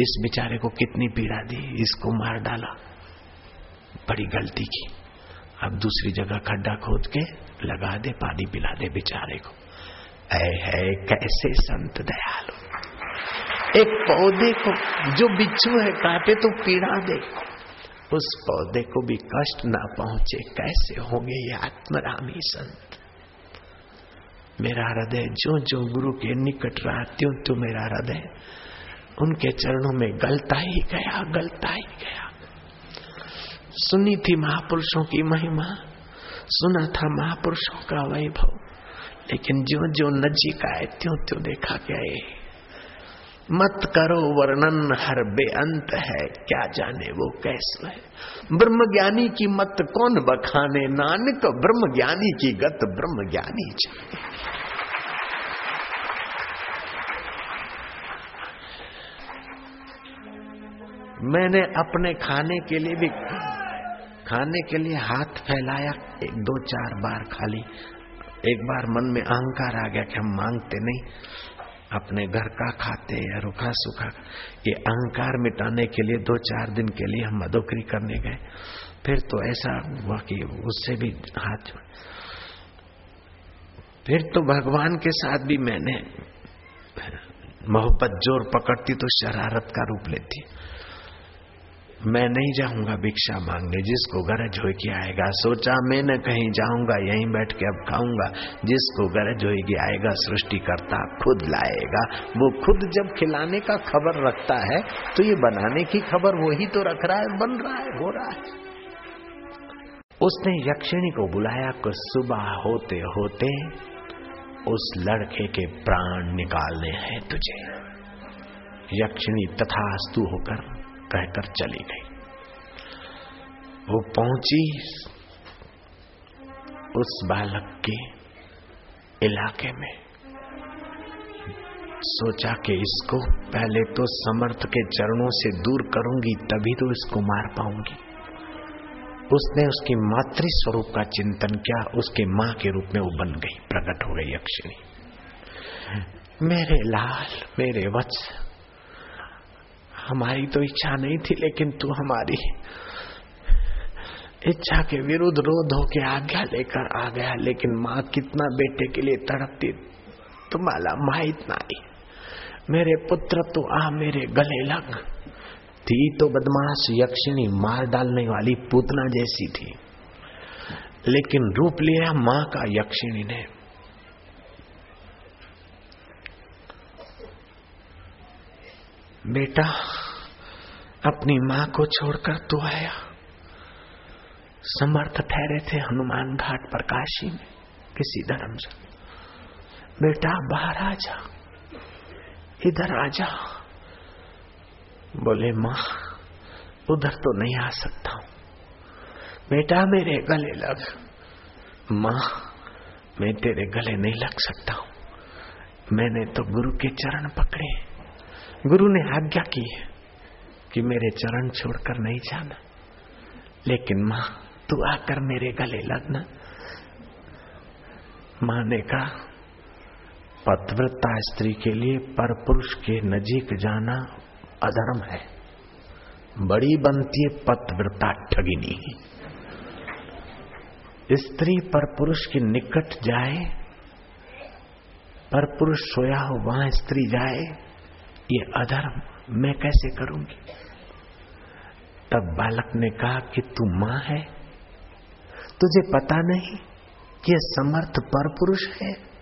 A: इस बेचारे को कितनी पीड़ा दी, इसको मार डाला। बड़ी गलती की। अब दूसरी जगह खड्डा खोद के लगा दे, पानी पिला दे बेचारे को। ऐ है, कैसे संत दयालु एक पौधे को, जो बिच्छू है, काटे तो पीड़ा दे। उस पौधे को भी कष्ट ना पहुँचे, कैसे होंगे ये आत्मरामी संत? मेरा हृदय जो जो गुरु के निकट रहा त्यों त्यों मेरा हृदय उनके चरणों में गलता ही गया, गलता ही गया। सुनी थी महापुरुषों की महिमा, सुना था महापुरुषों का वैभव, लेकिन जो जो नजीक आए त्यों त्यों देखा गया मत करो वर्णन, हर बेअंत है, क्या जाने वो कैसा है। ब्रह्म ज्ञानी की मत कौन बखाने? नानक ब्रह्म ज्ञानी की गत ब्रह्म ज्ञानी मैंने अपने खाने के लिए भी, खाने के लिए हाथ फैलाया, एक दो चार बार खाली। एक बार मन में अहंकार आ गया कि हम मांगते नहीं। अपने घर का खाते या रुखा सुखा। ये अहंकार मिटाने के लिए दो चार दिन के लिए हम मदोकरी करने गए। फिर तो ऐसा हुआ कि उससे भी हाथ फिर तो भगवान के साथ भी मैंने मोहब्बत ज़ोर पकड़ती तो शरारत का रूप लेती। मैं नहीं जाऊँगा भिक्षा मांगने। जिसको गरज होगी आएगा, सोचा मैं न कहीं जाऊँगा, यहीं बैठ के अब खाऊँगा। जिसको गरज होगी आएगा सृष्टि करता खुद लाएगा। वो खुद जब खिलाने का खबर रखता है तो ये बनाने की खबर वही तो रख रहा है, बन रहा है, हो रहा है। उसने यक्षिणी को बुलाया कि सुबह होते होते उस लड़के के प्राण निकालने हैं तुझे। यक्षिणी तथास्तु होकर कहकर चली गई। वो पहुँची उस बालक के इलाके में। सोचा कि इसको पहले तो समर्थ के चरणों से दूर करूँगी, तभी तो इसको मार पाऊँगी। उसने उसकी मातृ स्वरूप का चिंतन किया, उसके माँ के रूप में वो बन गई, प्रकट हो गई अक्षिणी। मेरे लाल, मेरे वत्स हमारी तो इच्छा नहीं थी, लेकिन तू हमारी इच्छा के विरुद्ध रोध होके आज्ञा लेकर आ गया। लेकिन माँ, कितना बेटे के लिए तड़पती तुम्हारा माहित नहीं मेरे पुत्र तो आ मेरे गले लग। थी तो बदमाश, यक्षिणी, मार डालने वाली पूतना जैसी थी। लेकिन रूप लिया माँ का यक्षिणी ने। बेटा, अपनी माँ को छोड़कर तू आया। समर्थ ठहरे थे हनुमान घाट पर काशी में, किसी धर्म से। बेटा, बाहर आ जा। इधर आ जा। बोले, माँ, उधर तो नहीं आ सकता हूँ। बेटा, मेरे गले लग। माँ, मैं तेरे गले नहीं लग सकता हूँ। मैंने तो गुरु के चरण पकड़े। गुरु ने आज्ञा की है कि मेरे चरण छोड़कर नहीं जाना। लेकिन माँ, तू आकर मेरे गले लगना। माँ ने कहा, पतव्रता स्त्री के लिए पर पुरुष के नजीक जाना अधर्म है। बड़ी बनती है पतव्रता ठगिनी। स्त्री पर पुरुष के निकट जाए पर पुरुष सोया हो वहाँ स्त्री जाए। ये अधर्म मैं कैसे करूँगी? तब बालक ने कहा कि तू माँ है। तुझे पता नहीं कि यह समर्थ पर पुरुष है?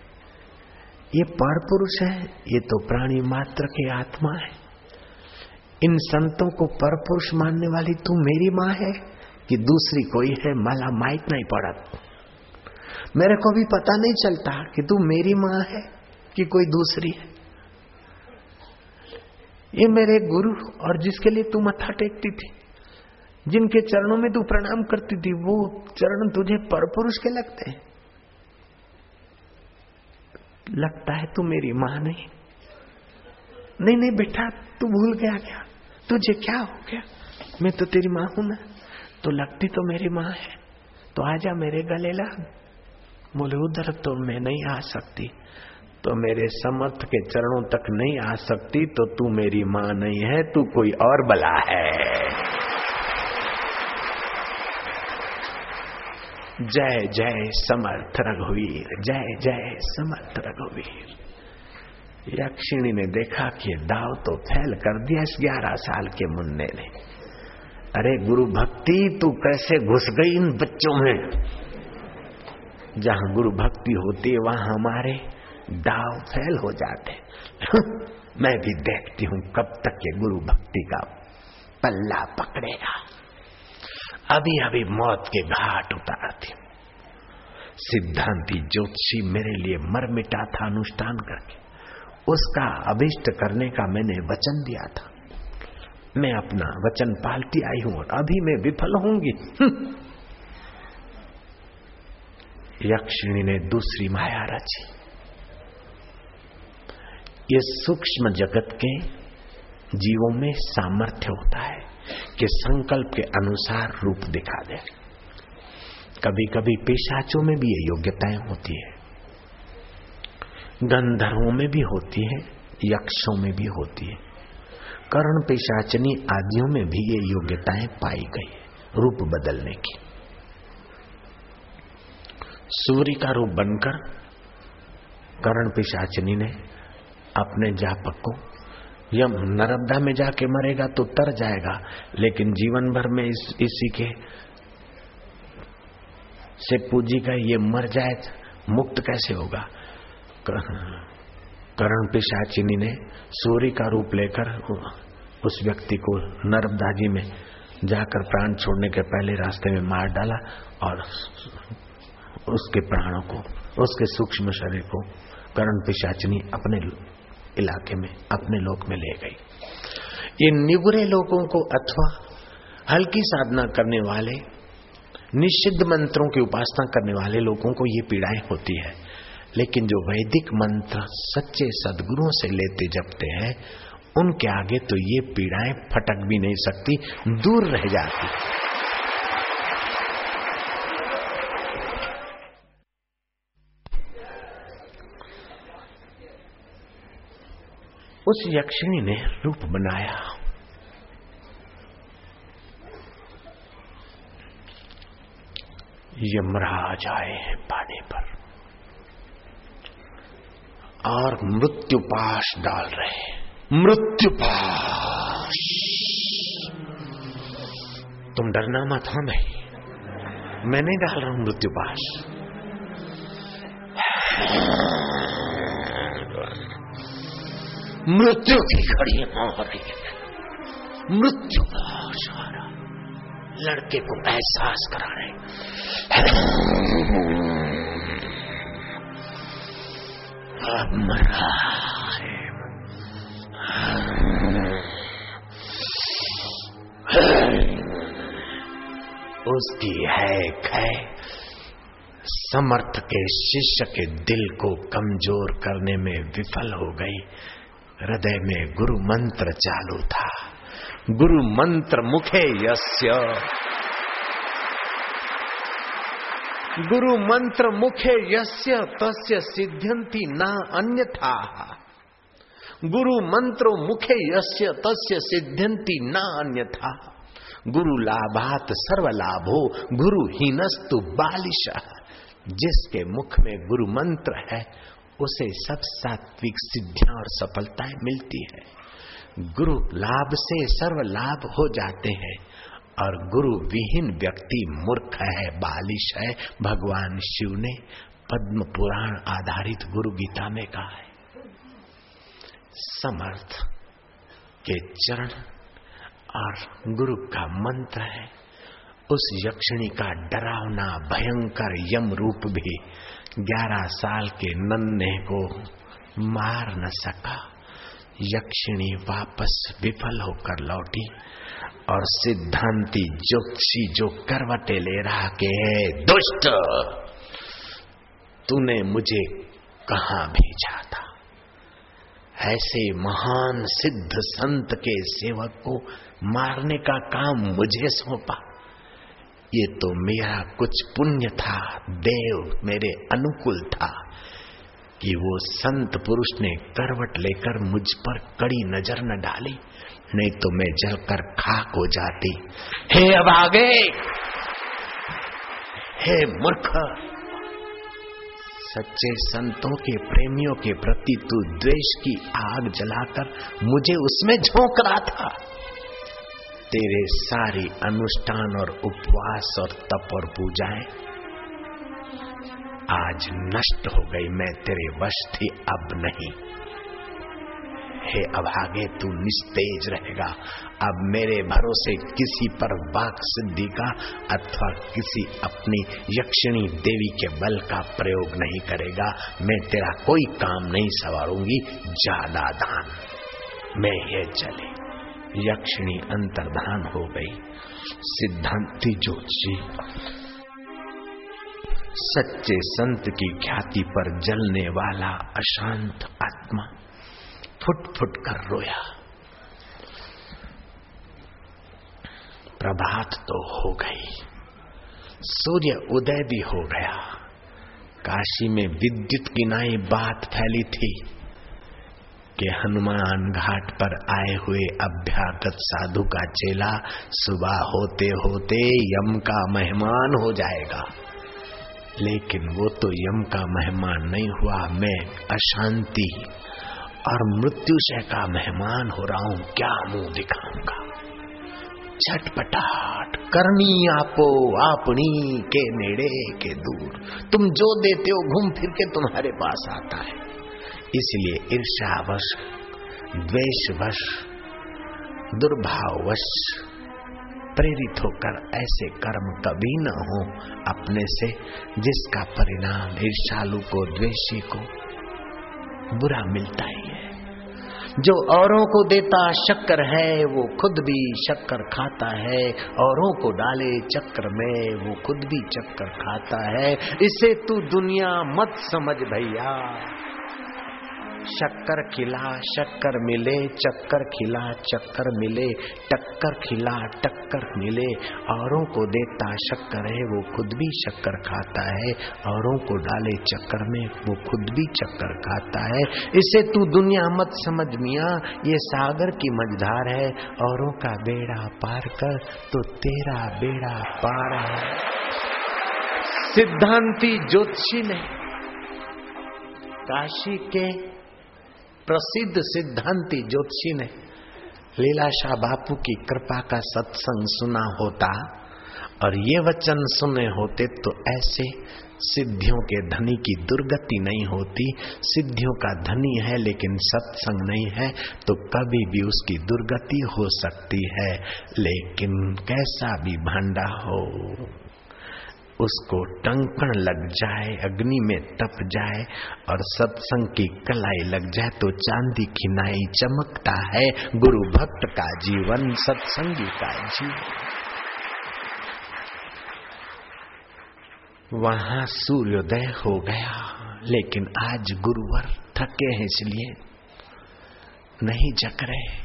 A: ये पर पुरुष है, ये तो प्राणी मात्र की आत्मा है। इन संतों को पर पुरुष मानने वाली तू मेरी माँ है कि दूसरी कोई है, माला माइक नहीं पड़ा। मेरे को भी पता नहीं चलता कि तू मेरी माँ है कि कोई दूसरी है। ये मेरे गुरु और जिसके लिए तू मत्था टेकती थी, जिनके चरणों में तू प्रणाम करती थी, वो चरण तुझे परपुरुष के लगते हैं। लगता है तू मेरी माँ नहीं। नहीं नहीं बेटा, तू भूल गया क्या? तुझे क्या हो गया? मैं तो तेरी माँ हूँ ना। तो लगती तो मेरी माँ है। तो आजा मेरे गले लग बोले, उधर तो मैं नहीं आ सकती। तो मेरे समर्थ के चरणों तक नहीं आ सकती तो तू मेरी माँ नहीं है, तू कोई और बला है। जय जय समर्थ रघुवीर, जय जय समर्थ रघुवीर। यक्षिणी ने देखा कि दाव तो फैल कर दिया इस ग्यारह साल के मुन्ने ने। अरे गुरु भक्ति, तू कैसे घुस गई इन बच्चों में? जहाँ गुरु भक्ति होती है, वहाँ हमारे दाव फैल हो जाते मैं भी देखती हूँ कब तक ये गुरु भक्ति का पल्ला पकड़ेगा। अभी अभी मौत के घाट उतारती सिद्धांति ज्योतिषी मेरे लिए मर मिटा था अनुष्ठान करके। उसका अभिष्ट करने का मैंने वचन दिया था। मैं अपना वचन पालती आई हूँ और अभी मैं विफल होंगी। यक्षिणी ने दूसरी माया रची। ये सूक्ष्म जगत के जीवों में सामर्थ्य होता है कि संकल्प के अनुसार रूप दिखा दे। कभी कभी पेशाचों में भी ये योग्यताएँ होती है। गंधर्वों में भी होती है, यक्षों में भी होती है। कर्ण पेशाचनी आदियों में भी ये योग्यताएँ पाई गई है, रूप बदलने की। सूर्य का रूप बनकर कर्ण पिशाचनी ने अपने जापक को। यम नर्मदा में जाके मरेगा तो तर जाएगा लेकिन जीवन भर में इस, इसी के से पूजी का ये मर जाए मुक्त कैसे होगा? करण पिशाचिनी ने सूर्य का रूप लेकर उस व्यक्ति को नर्मदा जी में जाकर प्राण छोड़ने के पहले रास्ते में मार डाला और उसके प्राणों को उसके सूक्ष्म शरीर को करण पिशाचिनी अपने इलाके में, अपने लोक में ले गई। ये निगुरे लोगों को अथवा हल्की साधना करने वाले, निषिद्ध मंत्रों की उपासना करने वाले लोगों को ये पीड़ाएँ होती है। लेकिन जो वैदिक मंत्र सच्चे सदगुरुओं से लेते जपते हैं, उनके आगे तो ये पीड़ाएँ फटक भी नहीं सकती, दूर रह जाती। उस यक्षिणी ने रूप बनाया। यमराज आए हैं पानी पर और मृत्यु पाश डाल रहे मृत्यु पाश तुम डरना मत हाँ नहीं मैं नहीं डाल रहा हूँ मृत्यु पाश मृत्यु की घड़ी हो रही है। मृत्यु का लड़के को एहसास करा रहे अब मर है। उसकी है। खै समर्थ के शिष्य के दिल को कमज़ोर करने में विफल हो गई। हृदय में गुरु मंत्र चालू था। गुरु मंत्र मुखे यस्य। गुरु मंत्र मुखे यस्य, तस्य सिद्ध्यंती न अन्यथा। गुरु मंत्रो मुखे यस्य, तस्य सिद्ध्यंती न अन्यथा। गुरु लाभात सर्व लाभो गुरु हीनस्तु बालिश। जिसके मुख में गुरु मंत्र है उसे सब सात्विक सिद्धियाँ और सफलताएँ मिलती है। गुरु लाभ से सर्व लाभ हो जाते हैं और गुरु विहीन व्यक्ति मूर्ख है, बालिश है। भगवान शिव ने पद्म पुराण आधारित गुरु गीता में कहा है, समर्थ के चरण और गुरु का मंत्र है। उस यक्षिणी का डरावना, भयंकर यम रूप भी ग्यारह साल के नन्हे को मार न सका। यक्षिणी वापस विफल होकर लौटी और सिद्धांति ज्योतिषी जो करवटे ले रहा के है, दुष्ट! तूने मुझे कहा भेजा था? ऐसे महान सिद्ध संत के सेवक को मारने का काम मुझे सौंपा। ये तो मेरा कुछ पुण्य था, देव मेरे अनुकूल था कि वो संत पुरुष ने करवट लेकर मुझ पर कड़ी नज़र न डाली, नहीं तो मैं जलकर खाक हो जाती। हे अभागे हे मूर्ख! सच्चे संतों के प्रेमियों के प्रति तू द्वेष की आग जलाकर मुझे उसमें झोंक रहा था। तेरे सारी अनुष्ठान और उपवास और तप और पूजाएँ आज नष्ट हो गई, मैं तेरे वश थी, अब नहीं। हे अभागे, तू निस्तेज रहेगा। अब मेरे भरोसे किसी पर बाक सिद्धि का अथवा किसी अपनी यक्षिणी देवी के बल का प्रयोग नहीं करेगा। मैं तेरा कोई काम नहीं सवारूँगी, ज़्यादा दान। मैं ये चले यक्षिणी अंतर्धान हो गई। सिद्धांति जोशी। सच्चे संत की ख्याति पर जलने वाला अशांत आत्मा फुट फुट कर रोया। प्रभात तो हो गई। सूर्य उदय भी हो गया। काशी में विद्युत की नाई बात फैली थी। कि हनुमान घाट पर आए हुए अभ्यागत साधु का चेला सुबह होते होते यम का मेहमान हो जाएगा। लेकिन वो तो यम का मेहमान नहीं हुआ, मैं अशांति और मृत्युशय का मेहमान हो रहा हूँ, क्या मुँह दिखाऊँगा? छटपटाट करनी आपो, आपनी के नेड़े के दूर। तुम जो देते हो, घूम फिर के तुम्हारे पास आता है। इसलिए ईर्षावश द्वेषवश, दुर्भाववश प्रेरित होकर ऐसे कर्म कभी न हो अपने से जिसका परिणाम ईर्षालु को, द्वेषी को बुरा मिलता ही है। जो औरों को देता शक्कर है, वो खुद भी शक्कर खाता है। औरों को डाले चक्कर में, वो खुद भी चक्कर खाता है। इसे तू दुनिया मत समझ भैया। शक्कर खिला, शक्कर मिले, चक्कर खिला, चक्कर मिले, टक्कर खिला, टक्कर मिले। औरों को देता शक्कर है, वो खुद भी शक्कर खाता है। औरों को डाले चक्कर में, वो खुद भी चक्कर खाता है। इसे तू दुनिया मत समझ मिया, ये सागर की मझधार है। औरों का बेड़ा पार कर तो तेरा बेड़ा पार है। सिद्धांति ज्योतिषी ने काशी के प्रसिद्ध सिद्धांति ज्योतिषी ने लीलाशाह बापू की कृपा का सत्संग सुना होता और ये वचन सुने होते तो ऐसे सिद्धियों के धनी की दुर्गति नहीं होती। सिद्धियों का धनी है लेकिन सत्संग नहीं है तो कभी भी उसकी दुर्गति हो सकती है। लेकिन कैसा भी भांडा हो। उसको टंकण लग जाए, अग्नि में तप जाए और सत्संग की कलाई लग जाए तो चांदी की नाई चमकता है। गुरु भक्त का जीवन, सत्संगी का जीवन। वहाँ सूर्योदय हो गया, लेकिन आज गुरुवर थके हैं इसलिए नहीं जग रहे।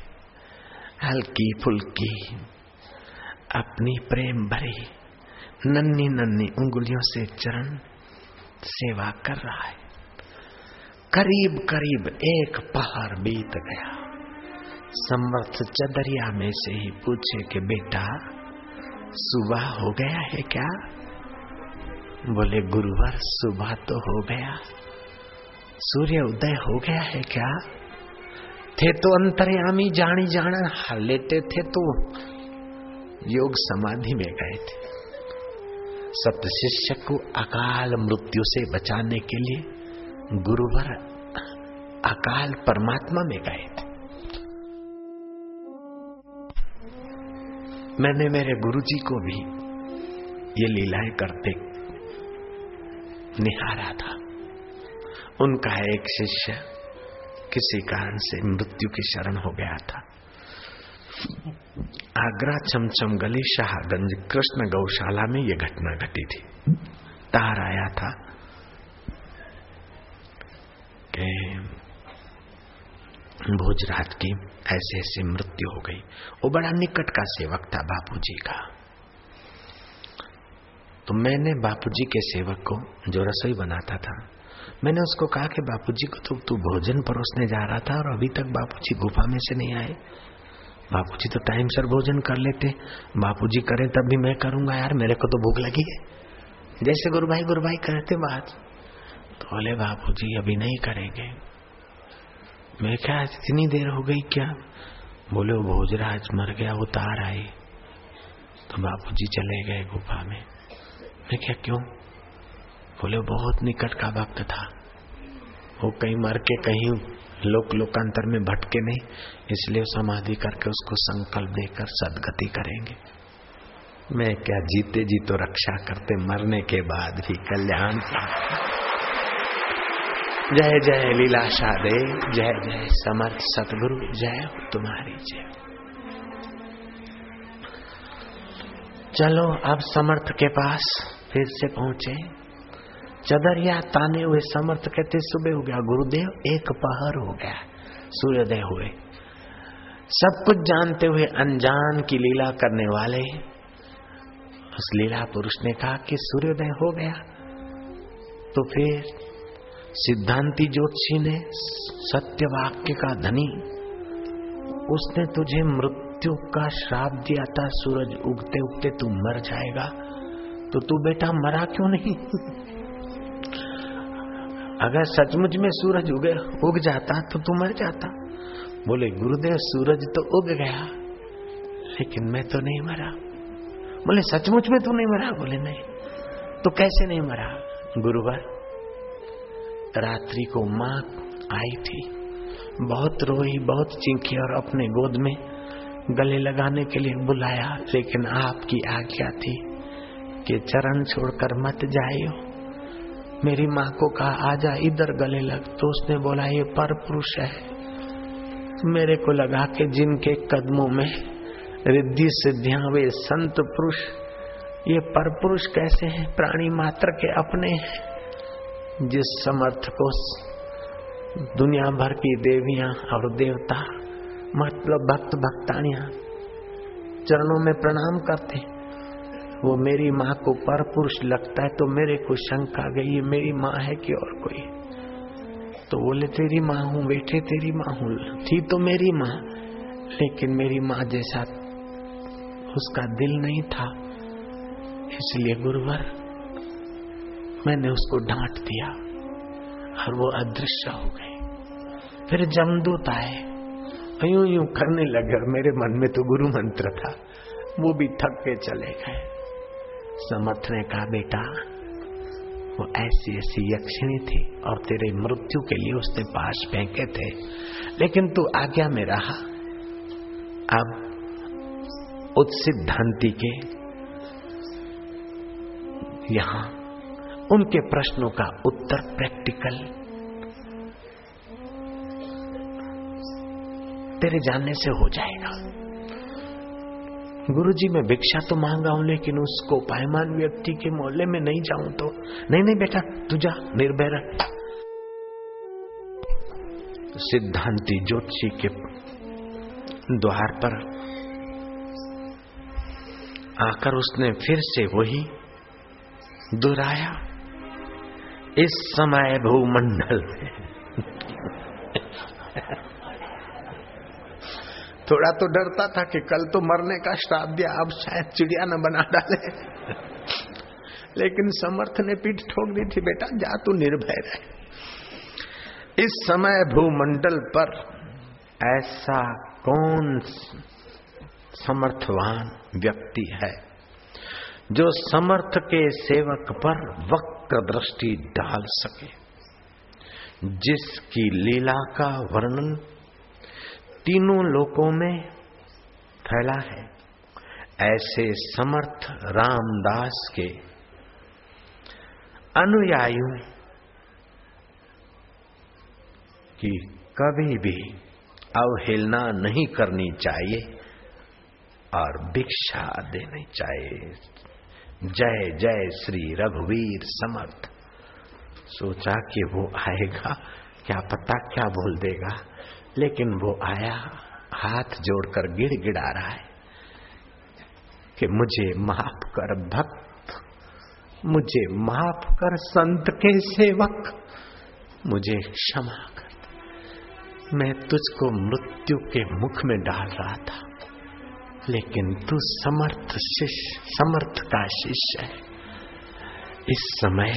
A: हल्की फुल्की अपनी प्रेम भरी नन्नी नन्नी उंगलियों से चरण सेवा कर रहा है। करीब करीब एक पहाड़ बीत गया। समर्थ चदरिया में से ही पूछे कि, बेटा, सुबह हो गया है क्या? बोले, गुरुवर, सुबह तो हो गया। सूर्य उदय हो गया है क्या? थे तो अंतर्यामी जानी जाना लेटे थे तो योग समाधि में गए थे। सप्त शिष्य को अकाल मृत्यु से बचाने के लिए गुरुवर अकाल परमात्मा में गए थे। मैंने मेरे गुरुजी को भी ये लीलाएँ करते निहारा था। उनका एक शिष्य किसी कारण से मृत्यु की शरण हो गया था। आगरा चमचम गली शाहगंज कृष्ण गौशाला में यह घटना घटी थी। तार आया था कि भोजराज की ऐसे ऐसे मृत्यु हो गई। वो बड़ा निकट का सेवक था, बापूजी का। तो मैंने बापूजी के सेवक को जो रसोई बनाता था, मैंने उसको कहा कि बापूजी को तो तू भोजन परोसने जा रहा था और अभी तक बापूजी गुफा में से नहीं आए। बापूजी तो टाइम सर भोजन कर लेते। बापू जी करें तब भी मैं करूँगा यार, मेरे को तो भूख लगी है। जैसे गुरु भाई गुरु भाई करते बात। तो बोले, बापूजी, अभी नहीं करेंगे। मैं क्या, इतनी देर हो गई क्या? बोले, वो भोजराज मर गया वो तार आई। तो बापू जी चले गए गुफा में। मैं क्या, क्यों? बोले, बहुत निकट का वक्त था। वो कहीं मर के कहीं लोक लोकांतर में भटके नहीं। इसलिए समाधि करके उसको संकल्प देकर सदगति करेंगे। मैं क्या जीते जी तो रक्षा करते, मरने के बाद भी कल्याण जय जय लीलाशा दे जय जय समर्थ सतगुरु, जय तुम्हारी जय। चलो अब समर्थ के पास फिर से पहुँचे। चदरिया ताने हुए समर्थ कहते, सुबह हो गया, गुरुदेव, एक पहर हो गया, सूर्योदय हुए। सब कुछ जानते हुए अनजान की लीला करने वाले उस लीला पुरुष ने कहा कि सूर्योदय हो गया। तो फिर सिद्धांति ज्योतिषी ने सत्य वाक्य का धनी, उसने तुझे मृत्यु का श्राप दिया था, सूरज उगते उगते तू मर जाएगा। तो तू बेटा मरा क्यों नहीं? अगर सचमुच में सूरज उगे, उग जाता तो तू मर जाता। बोले, गुरुदेव, सूरज तो उग गया, लेकिन मैं तो नहीं मरा। बोले, सचमुच में तू नहीं मरा? बोले, नहीं। तो कैसे नहीं मरा? गुरुवार, रात्रि को माँ आई थी, बहुत रोई, बहुत चिंकी और अपने गोद में गले लगाने के लिए बुलाया, लेकिन आपकी आज्ञा थी कि चरण छोड़कर मत जाइयो। मेरी माँ को कहा आजा इधर गले लग। तो उसने बोला, ये पर पुरुष है। मेरे को लगा कि जिनके कदमों में रिद्धि, सिद्धियाँ वे संत पुरुष, ये पर पुरुष कैसे हैं? प्राणी मात्र के अपने हैं। जिस समर्थ को दुनिया भर की देवियाँ और देवता मतलब भक्त, भक्तानिया चरणों में प्रणाम करते वो मेरी माँ को पर पुरुष लगता है तो मेरे को शंका गई, ये मेरी माँ है कि और कोई तो बोले तेरी माँ हूँ बैठे तेरी माँ हूँ थी तो मेरी माँ, लेकिन मेरी माँ जैसा उसका दिल नहीं था, इसलिए गुरुवर, मैंने उसको डांट दिया और वो अदृश्य हो गए फिर जमदूत आए। यूँ यूँ करने लगे मेरे मन में तो गुरु मंत्र था। वो भी थक के चले गए। समर्थ ने कहा, बेटा वो ऐसी ऐसी यक्षिणी थी और तेरे मृत्यु के लिए उसने पास फेंके थे। लेकिन तू आज्ञा में रहा। अब उस सिद्धांति के यहाँ उनके प्रश्नों का उत्तर प्रैक्टिकल। तेरे जानने से हो जाएगा। गुरु जी मैं भिक्षा तो मांगा हूँ, लेकिन उसको पायमान व्यक्ति के मोहल्ले में नहीं जाऊँ तो। नहीं नहीं बेटा, तू जा, निर्भय सिद्धांति ज्योतिषी के द्वार पर आकर उसने फिर से वही दोहराया इस समय भूमंडल में। थोड़ा तो डरता था कि कल तो मरने का श्राप दिया, अब शायद चिड़िया न बना डाले। लेकिन समर्थ ने पीठ ठोक दी थी, बेटा, जा तू निर्भय रहे। इस समय भूमंडल पर ऐसा कौन समर्थवान व्यक्ति है, जो समर्थ के सेवक पर वक्र दृष्टि डाल सके, जिसकी लीला का वर्णन तीनों लोकों में फैला है। ऐसे समर्थ रामदास के अनुयायियों की कभी भी अवहेलना नहीं करनी चाहिए और भिक्षा देनी चाहिए। जय जय श्री रघुवीर समर्थ। सोचा कि वो आएगा, क्या पता क्या बोल देगा। लेकिन वो आया, हाथ जोड़कर गिड़ गिड़ा रहा है कि मुझे माफ़ कर भक्त, मुझे माफ़ कर संत के सेवक, मुझे क्षमा कर मैं तुझको मृत्यु के मुख में डाल रहा था, लेकिन तू समर्थ शिष्य, समर्थ का शिष्य है। इस समय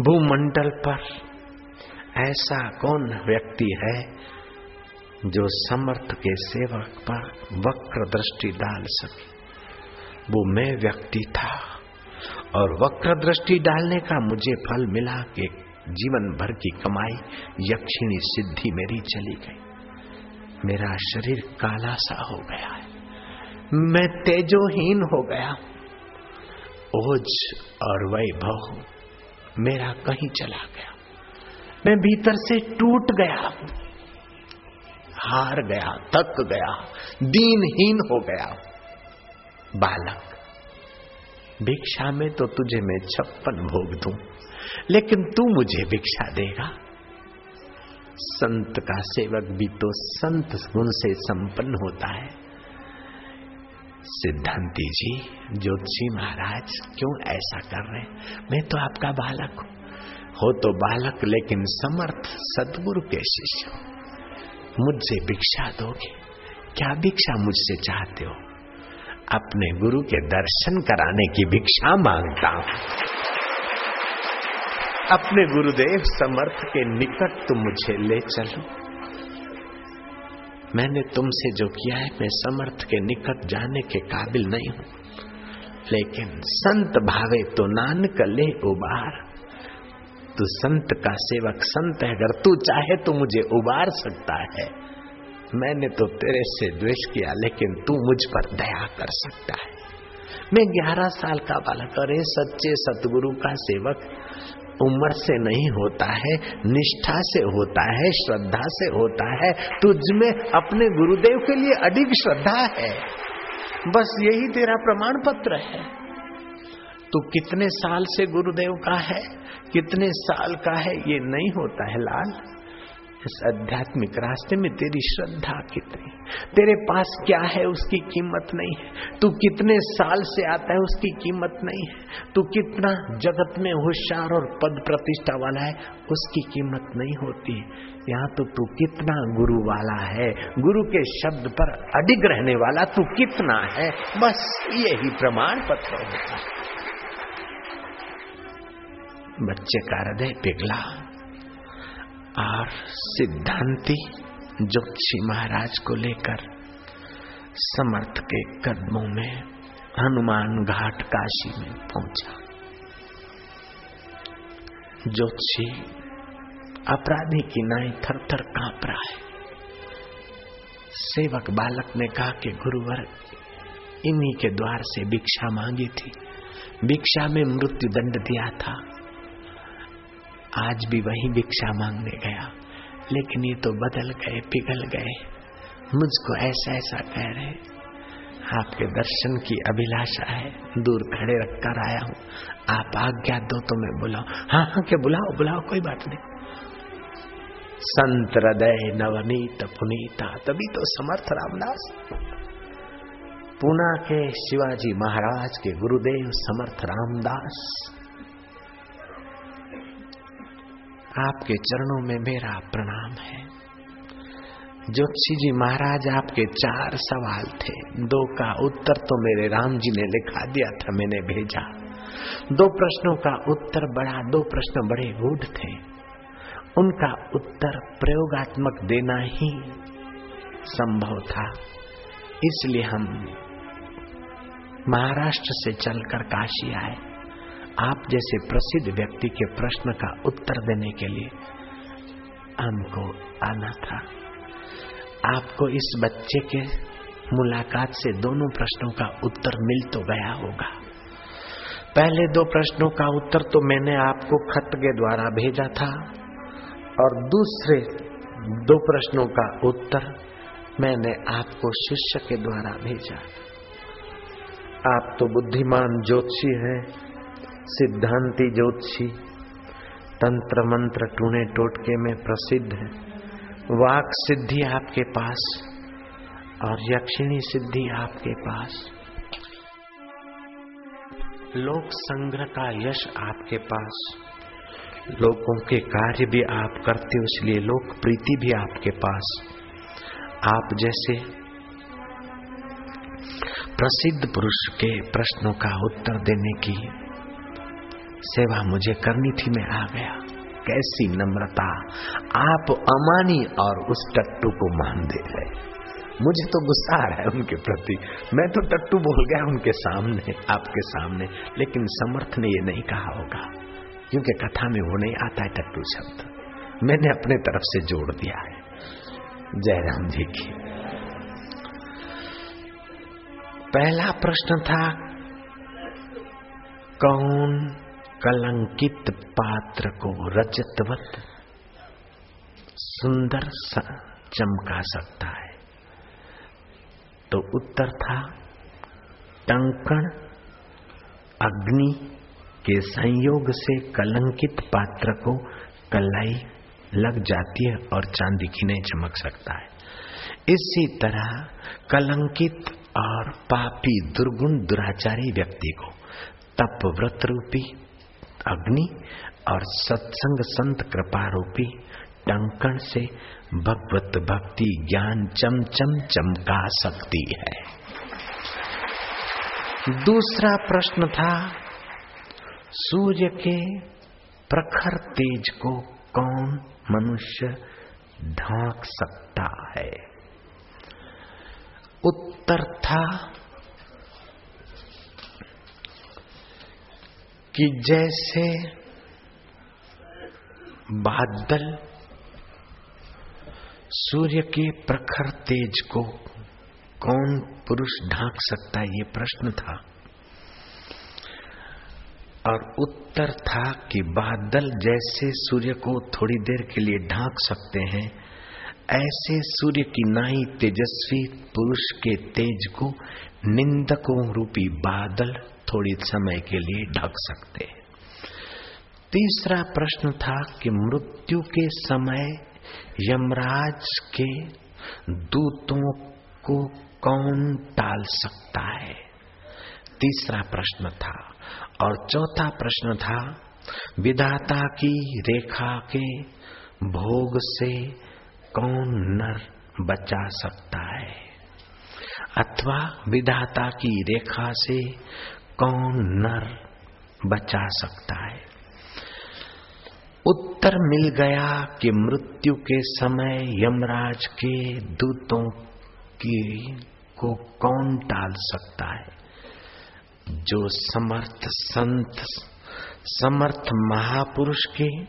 A: भूमंडल पर ऐसा कौन व्यक्ति है जो समर्थ के सेवक पर वक्र दृष्टि डाल सके। वो मैं व्यक्ति था और वक्र दृष्टि डालने का मुझे फल मिला कि जीवन भर की कमाई, यक्षिणी सिद्धि मेरी चली गई। मेरा शरीर काला सा हो गया है। मैं तेजोहीन हो गया ओज और वैभव मेरा कहीं चला गया। मैं भीतर से टूट गया हार गया थक गया, दीनहीन हो गया। बालक, भिक्षा में तो तुझे मैं छप्पन भोग दूँ, लेकिन तू मुझे भिक्षा देगा। संत का सेवक भी तो संत गुण से संपन्न होता है। सिद्धांति जी, ज्योतिषी महाराज, क्यों ऐसा कर रहे मैं तो आपका बालक हूँ। हो तो बालक, लेकिन समर्थ सदगुरु के शिष्य मुझसे भिक्षा दोगे? क्या भिक्षा मुझसे चाहते हो? अपने गुरु के दर्शन कराने की भिक्षा माँगता हूँ। अपने गुरुदेव समर्थ के निकट तुम मुझे ले चलो। मैंने तुमसे जो किया है, मैं समर्थ के निकट जाने के काबिल नहीं हूँ। लेकिन संत भावे तो नानक ले उबार। तू संत का सेवक, संत है। अगर तू चाहे तो मुझे उबार सकता है। मैंने तो तेरे से द्वेष किया, लेकिन तू मुझ पर दया कर सकता है। मैं ग्यारह साल का बालक अरे सच्चे सतगुरु का सेवक। उम्र से नहीं होता है, निष्ठा से होता है, श्रद्धा से होता है। तुझ में अपने गुरुदेव के लिए अधिक श्रद्धा है। बस यही तेरा प्रमाण पत्र है। तू कितने साल से गुरुदेव का है? कितने साल का है? ये नहीं होता है लाल। इस आध्यात्मिक रास्ते में तेरी श्रद्धा कितनी? तेरे पास क्या है उसकी कीमत नहीं है। तू कितने साल से आता है उसकी कीमत नहीं है। तू कितना जगत में होशियार और पद प्रतिष्ठा वाला है, उसकी कीमत नहीं होती है। यहाँ तो तू कितना गुरु वाला है। गुरु के शब्द पर अडिग रहने वाला तू कितना है? बस यही प्रमाण पत्र होता है। बच्चे का हृदय पिघला। और सिद्धांति जोशी महाराज को लेकर समर्थ के कदमों में हनुमान घाट काशी में पहुँचा ज्योतिषी अपराधी की नाई थर थर काँप रहा है। सेवक बालक ने कहा कि गुरुवर, इन्हीं के द्वार से भिक्षा मांगी थी। भिक्षा में मृत्यु दंड दिया था। आज भी वही भिक्षा मांगने गया, लेकिन ये तो बदल गए, पिघल गए। मुझको ऐसा ऐसा कह रहे आपके दर्शन की अभिलाषा है, दूर खड़े रखकर आया हूँ। आप आज्ञा दो तो मैं बुलाऊ। हाँ हाँ क्या बुलाओ बुलाओ, कोई बात नहीं। संत हृदय नवनीत पुनीता, तभी तो समर्थ रामदास। पूना के शिवाजी महाराज के गुरुदेव समर्थ रामदास। आपके चरणों में मेरा प्रणाम है। ज्योतिषी जी महाराज, आपके चार सवाल थे। दो का उत्तर तो मेरे राम जी ने लिखा दिया था, मैंने भेजा। दो प्रश्नों का उत्तर बड़ा, दो प्रश्न बड़े गूढ़ थे। उनका उत्तर प्रयोगात्मक देना ही संभव था। इसलिए हम महाराष्ट्र से चलकर काशी आए। आप जैसे प्रसिद्ध व्यक्ति के प्रश्न का उत्तर देने के लिए हमको आना था। आपको इस बच्चे के मुलाकात से दोनों प्रश्नों का उत्तर मिल तो गया होगा। पहले दो प्रश्नों का उत्तर तो मैंने आपको खत के द्वारा भेजा था और दूसरे दो प्रश्नों का उत्तर मैंने आपको शिष्य के द्वारा भेजा। आप तो बुद्धिमान ज्योतिषी हैं सिद्धांति ज्योतिषी तंत्र मंत्र टूने टोटके में प्रसिद्ध है। वाक सिद्धि आपके पास और यक्षिणी सिद्धि आपके पास। लोक संग्रह का यश आपके पास। लोगों के कार्य भी आप करते हो, इसलिए लोक प्रीति भी आपके पास। आप जैसे प्रसिद्ध पुरुष के प्रश्नों का उत्तर देने की सेवा मुझे करनी थी, मैं आ गया। कैसी नम्रता। आप अमानी और उस टट्टू को मान दे रहे मुझे तो गुस्सा आ रहा है उनके प्रति। मैं तो टट्टू बोल गया उनके सामने, आपके सामने, लेकिन समर्थ ने ये नहीं कहा होगा। क्योंकि कथा में वो नहीं आता है टट्टू शब्द। मैंने अपने तरफ़ से जोड़ दिया है। जयराम जी की। पहला प्रश्न था, कौन कलंकित पात्र को रजतवत। सुंदर चमका सकता है। तो उत्तर था, टंकण अग्नि के संयोग से कलंकित पात्र को कलाई लग जाती है और चांदी की नहीं चमक सकता है। इसी तरह कलंकित और पापी दुर्गुण दुराचारी व्यक्ति को तप व्रत रूपी अग्नि और सत्संग संत कृपा रूपी टंकण से भगवत भक्ति ज्ञान चमचम चमका सकती है। दूसरा प्रश्न था, सूर्य के प्रखर तेज को कौन मनुष्य ढांक सकता है? उत्तर था कि जैसे बादल सूर्य के प्रखर तेज को कौन पुरुष ढांक सकता है? ये प्रश्न था। और उत्तर था कि बादल जैसे सूर्य को थोड़ी देर के लिए ढांक सकते हैं, ऐसे सूर्य की नाई तेजस्वी पुरुष के तेज को निंदकों रूपी बादल थोड़ी समय के लिए ढक सकते हैं। तीसरा प्रश्न था कि मृत्यु के समय यमराज के दूतों को कौन टाल सकता है? तीसरा प्रश्न था। और चौथा प्रश्न था, विधाता की रेखा के भोग से कौन नर बचा सकता है? अथवा विधाता की रेखा से कौन नर बचा सकता है? उत्तर मिल गया कि मृत्यु के समय यमराज के दूतों की को कौन टाल सकता है? जो समर्थ संत, समर्थ महापुरुष के,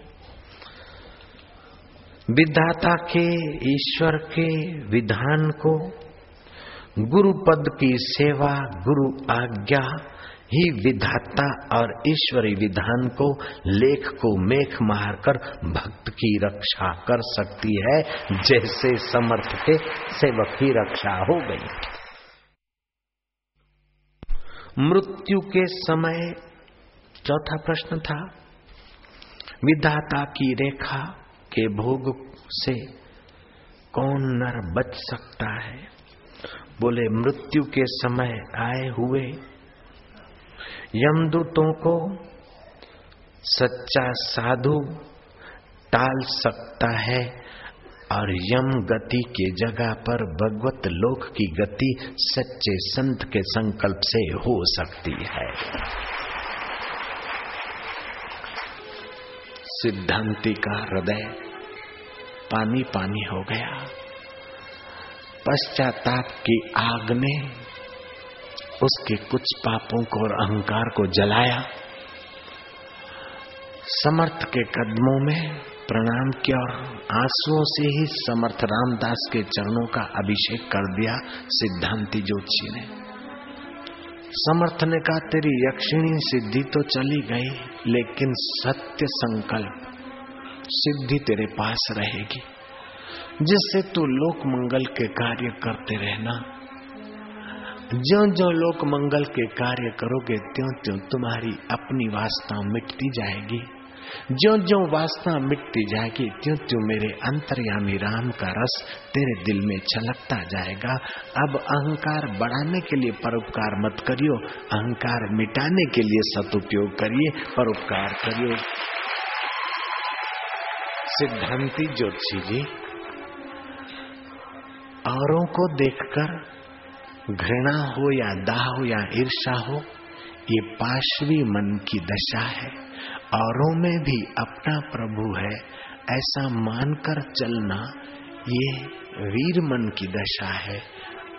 A: विधाता के, ईश्वर के, विधान को गुरु पद की सेवा, गुरु आज्ञा ही विधाता और ईश्वरी विधान को, लेख को मेख मारकर भक्त की रक्षा कर सकती है, जैसे समर्थ के सेवक की रक्षा हो गई। मृत्यु के समय चौथा प्रश्न था, विधाता की रेखा के भोग से कौन नर बच सकता है? बोले, मृत्यु के समय आए हुए यमदूतों को सच्चा साधु टाल सकता है और यम गति के जगह पर भगवत लोक की गति सच्चे संत के संकल्प से हो सकती है। सिद्धांति का हृदय पानी पानी हो गया। पश्चाताप की आग ने उसके कुछ पापों को और अहंकार को जलाया। समर्थ के कदमों में प्रणाम किया और आंसुओं से ही समर्थ रामदास के चरणों का अभिषेक कर दिया सिद्धांति ज्योतिषी ने। समर्थ ने कहा, तेरी यक्षिणी सिद्धि तो चली गई, लेकिन सत्य संकल्प सिद्धि तेरे पास रहेगी। जिससे तू लोक मंगल के कार्य करते रहना जो जो लोक मंगल के कार्य करोगे त्यों त्यों तुम्हारी अपनी वास्ता मिटती जाएगी। जो जो वासना मिटती जाएगी त्यों त्यों मेरे अंतर्यामी राम का रस तेरे दिल में छलकता जाएगा। अब अहंकार बढ़ाने के लिए परोपकार मत करियो, अहंकार मिटाने के लिए सदुपयोग करिए, परोपकार करियो। सिद्धांति ज्योतिषी जी, औरों को देखकर घृणा हो या दाह हो या ईर्षा हो, ये पाशवी मन की दशा है। औरों में भी अपना प्रभु है। ऐसा मानकर चलना, ये वीर मन की दशा है।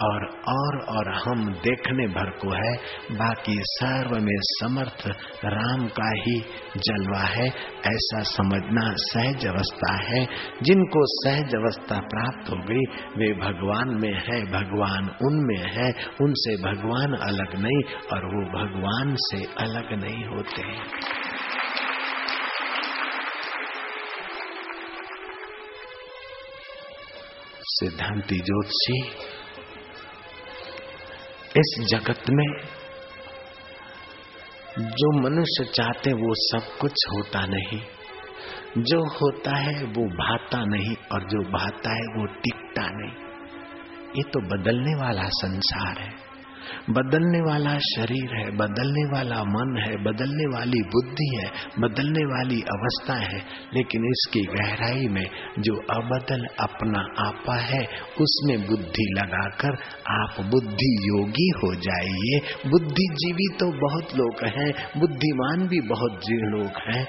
A: और और और हम देखने भर को है। बाकी सर्व में समर्थ राम का ही जलवा है। ऐसा समझना सहज अवस्था है। जिनको सहज अवस्था प्राप्त हो गई, वे भगवान में है, भगवान उनमें है। उनसे भगवान अलग नहीं और वो भगवान से अलग नहीं होते। सिद्धांति ज्योतिषी इस जगत में जो मनुष्य चाहते वो सब कुछ होता नहीं। जो होता है, वो भाता नहीं, और जो भाता है, वो टिकता नहीं। ये तो बदलने वाला संसार है। बदलने वाला शरीर है, बदलने वाला मन है, बदलने वाली बुद्धि है, बदलने वाली अवस्था है, लेकिन इसकी गहराई में जो अबदल अपना आपा है, उसमें बुद्धि लगाकर आप बुद्धि योगी हो जाइए। बुद्धिजीवी तो बहुत लोग हैं, बुद्धिमान भी बहुत लोग हैं,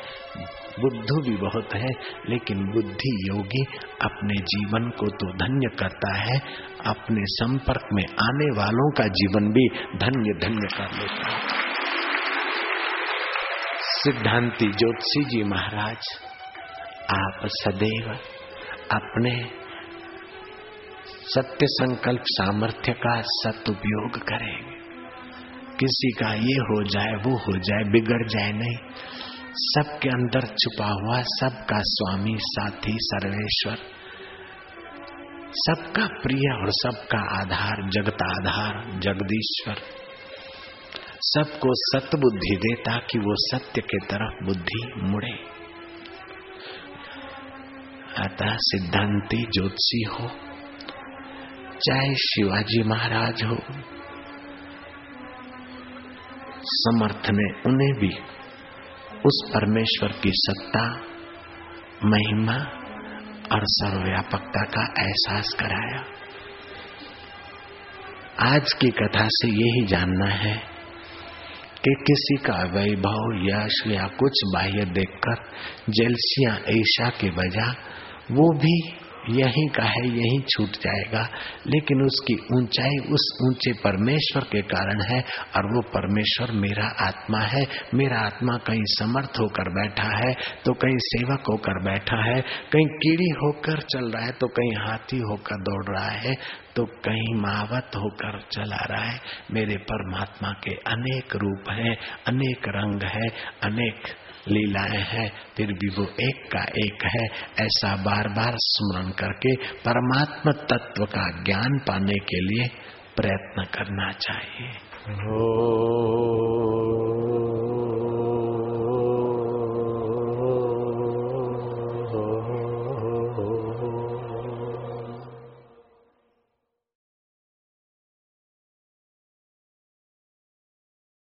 A: बुद्धू भी बहुत है, लेकिन बुद्धि योगी अपने जीवन को तो धन्य करता है, अपने संपर्क में आने वालों का जीवन भी धन्य धन्य कर लेता है सिद्धांति ज्योतिषी जी महाराज, आप सदैव अपने सत्य संकल्प सामर्थ्य का सदुपयोग करेंगे। किसी का ये हो जाए, वो हो जाए, बिगड़ जाए नहीं। सबके अंदर छुपा हुआ सबका स्वामी साथी सर्वेश्वर। सबका प्रिय और सबका आधार, जगत आधार, जगदीश्वर। सबको सतबुद्धि दे ताकि वो सत्य के तरफ़ बुद्धि मुड़े। अतः सिद्धांति ज्योतिषी हो, चाहे शिवाजी महाराज हो। समर्थ ने उन्हें भी उस परमेश्वर की सत्ता, महिमा और सर्वव्यापकता का एहसास कराया। आज की कथा से यही जानना है कि किसी का वैभव, यश या कुछ बाह्य देखकर जलसिया ऐशा के बजा वो भी यहीं का है, यहीं छूट जाएगा। लेकिन उसकी ऊंचाई उस ऊँचे परमेश्वर के कारण है और वो परमेश्वर मेरा आत्मा है। मेरा आत्मा कहीं समर्थ होकर बैठा है तो कहीं सेवक होकर बैठा है। कहीं कीड़ी होकर चल रहा है तो कहीं हाथी होकर दौड़ रहा है। तो कहीं महावत होकर चला रहा है। मेरे परमात्मा के अनेक रूप हैं, अनेक रंग है, अनेक लीलाएँ हैं, फिर भी वो एक का एक है, ऐसा बार बार स्मरण करके परमात्मा तत्व का ज्ञान पाने के लिए प्रयत्न करना चाहिए।
B: ओ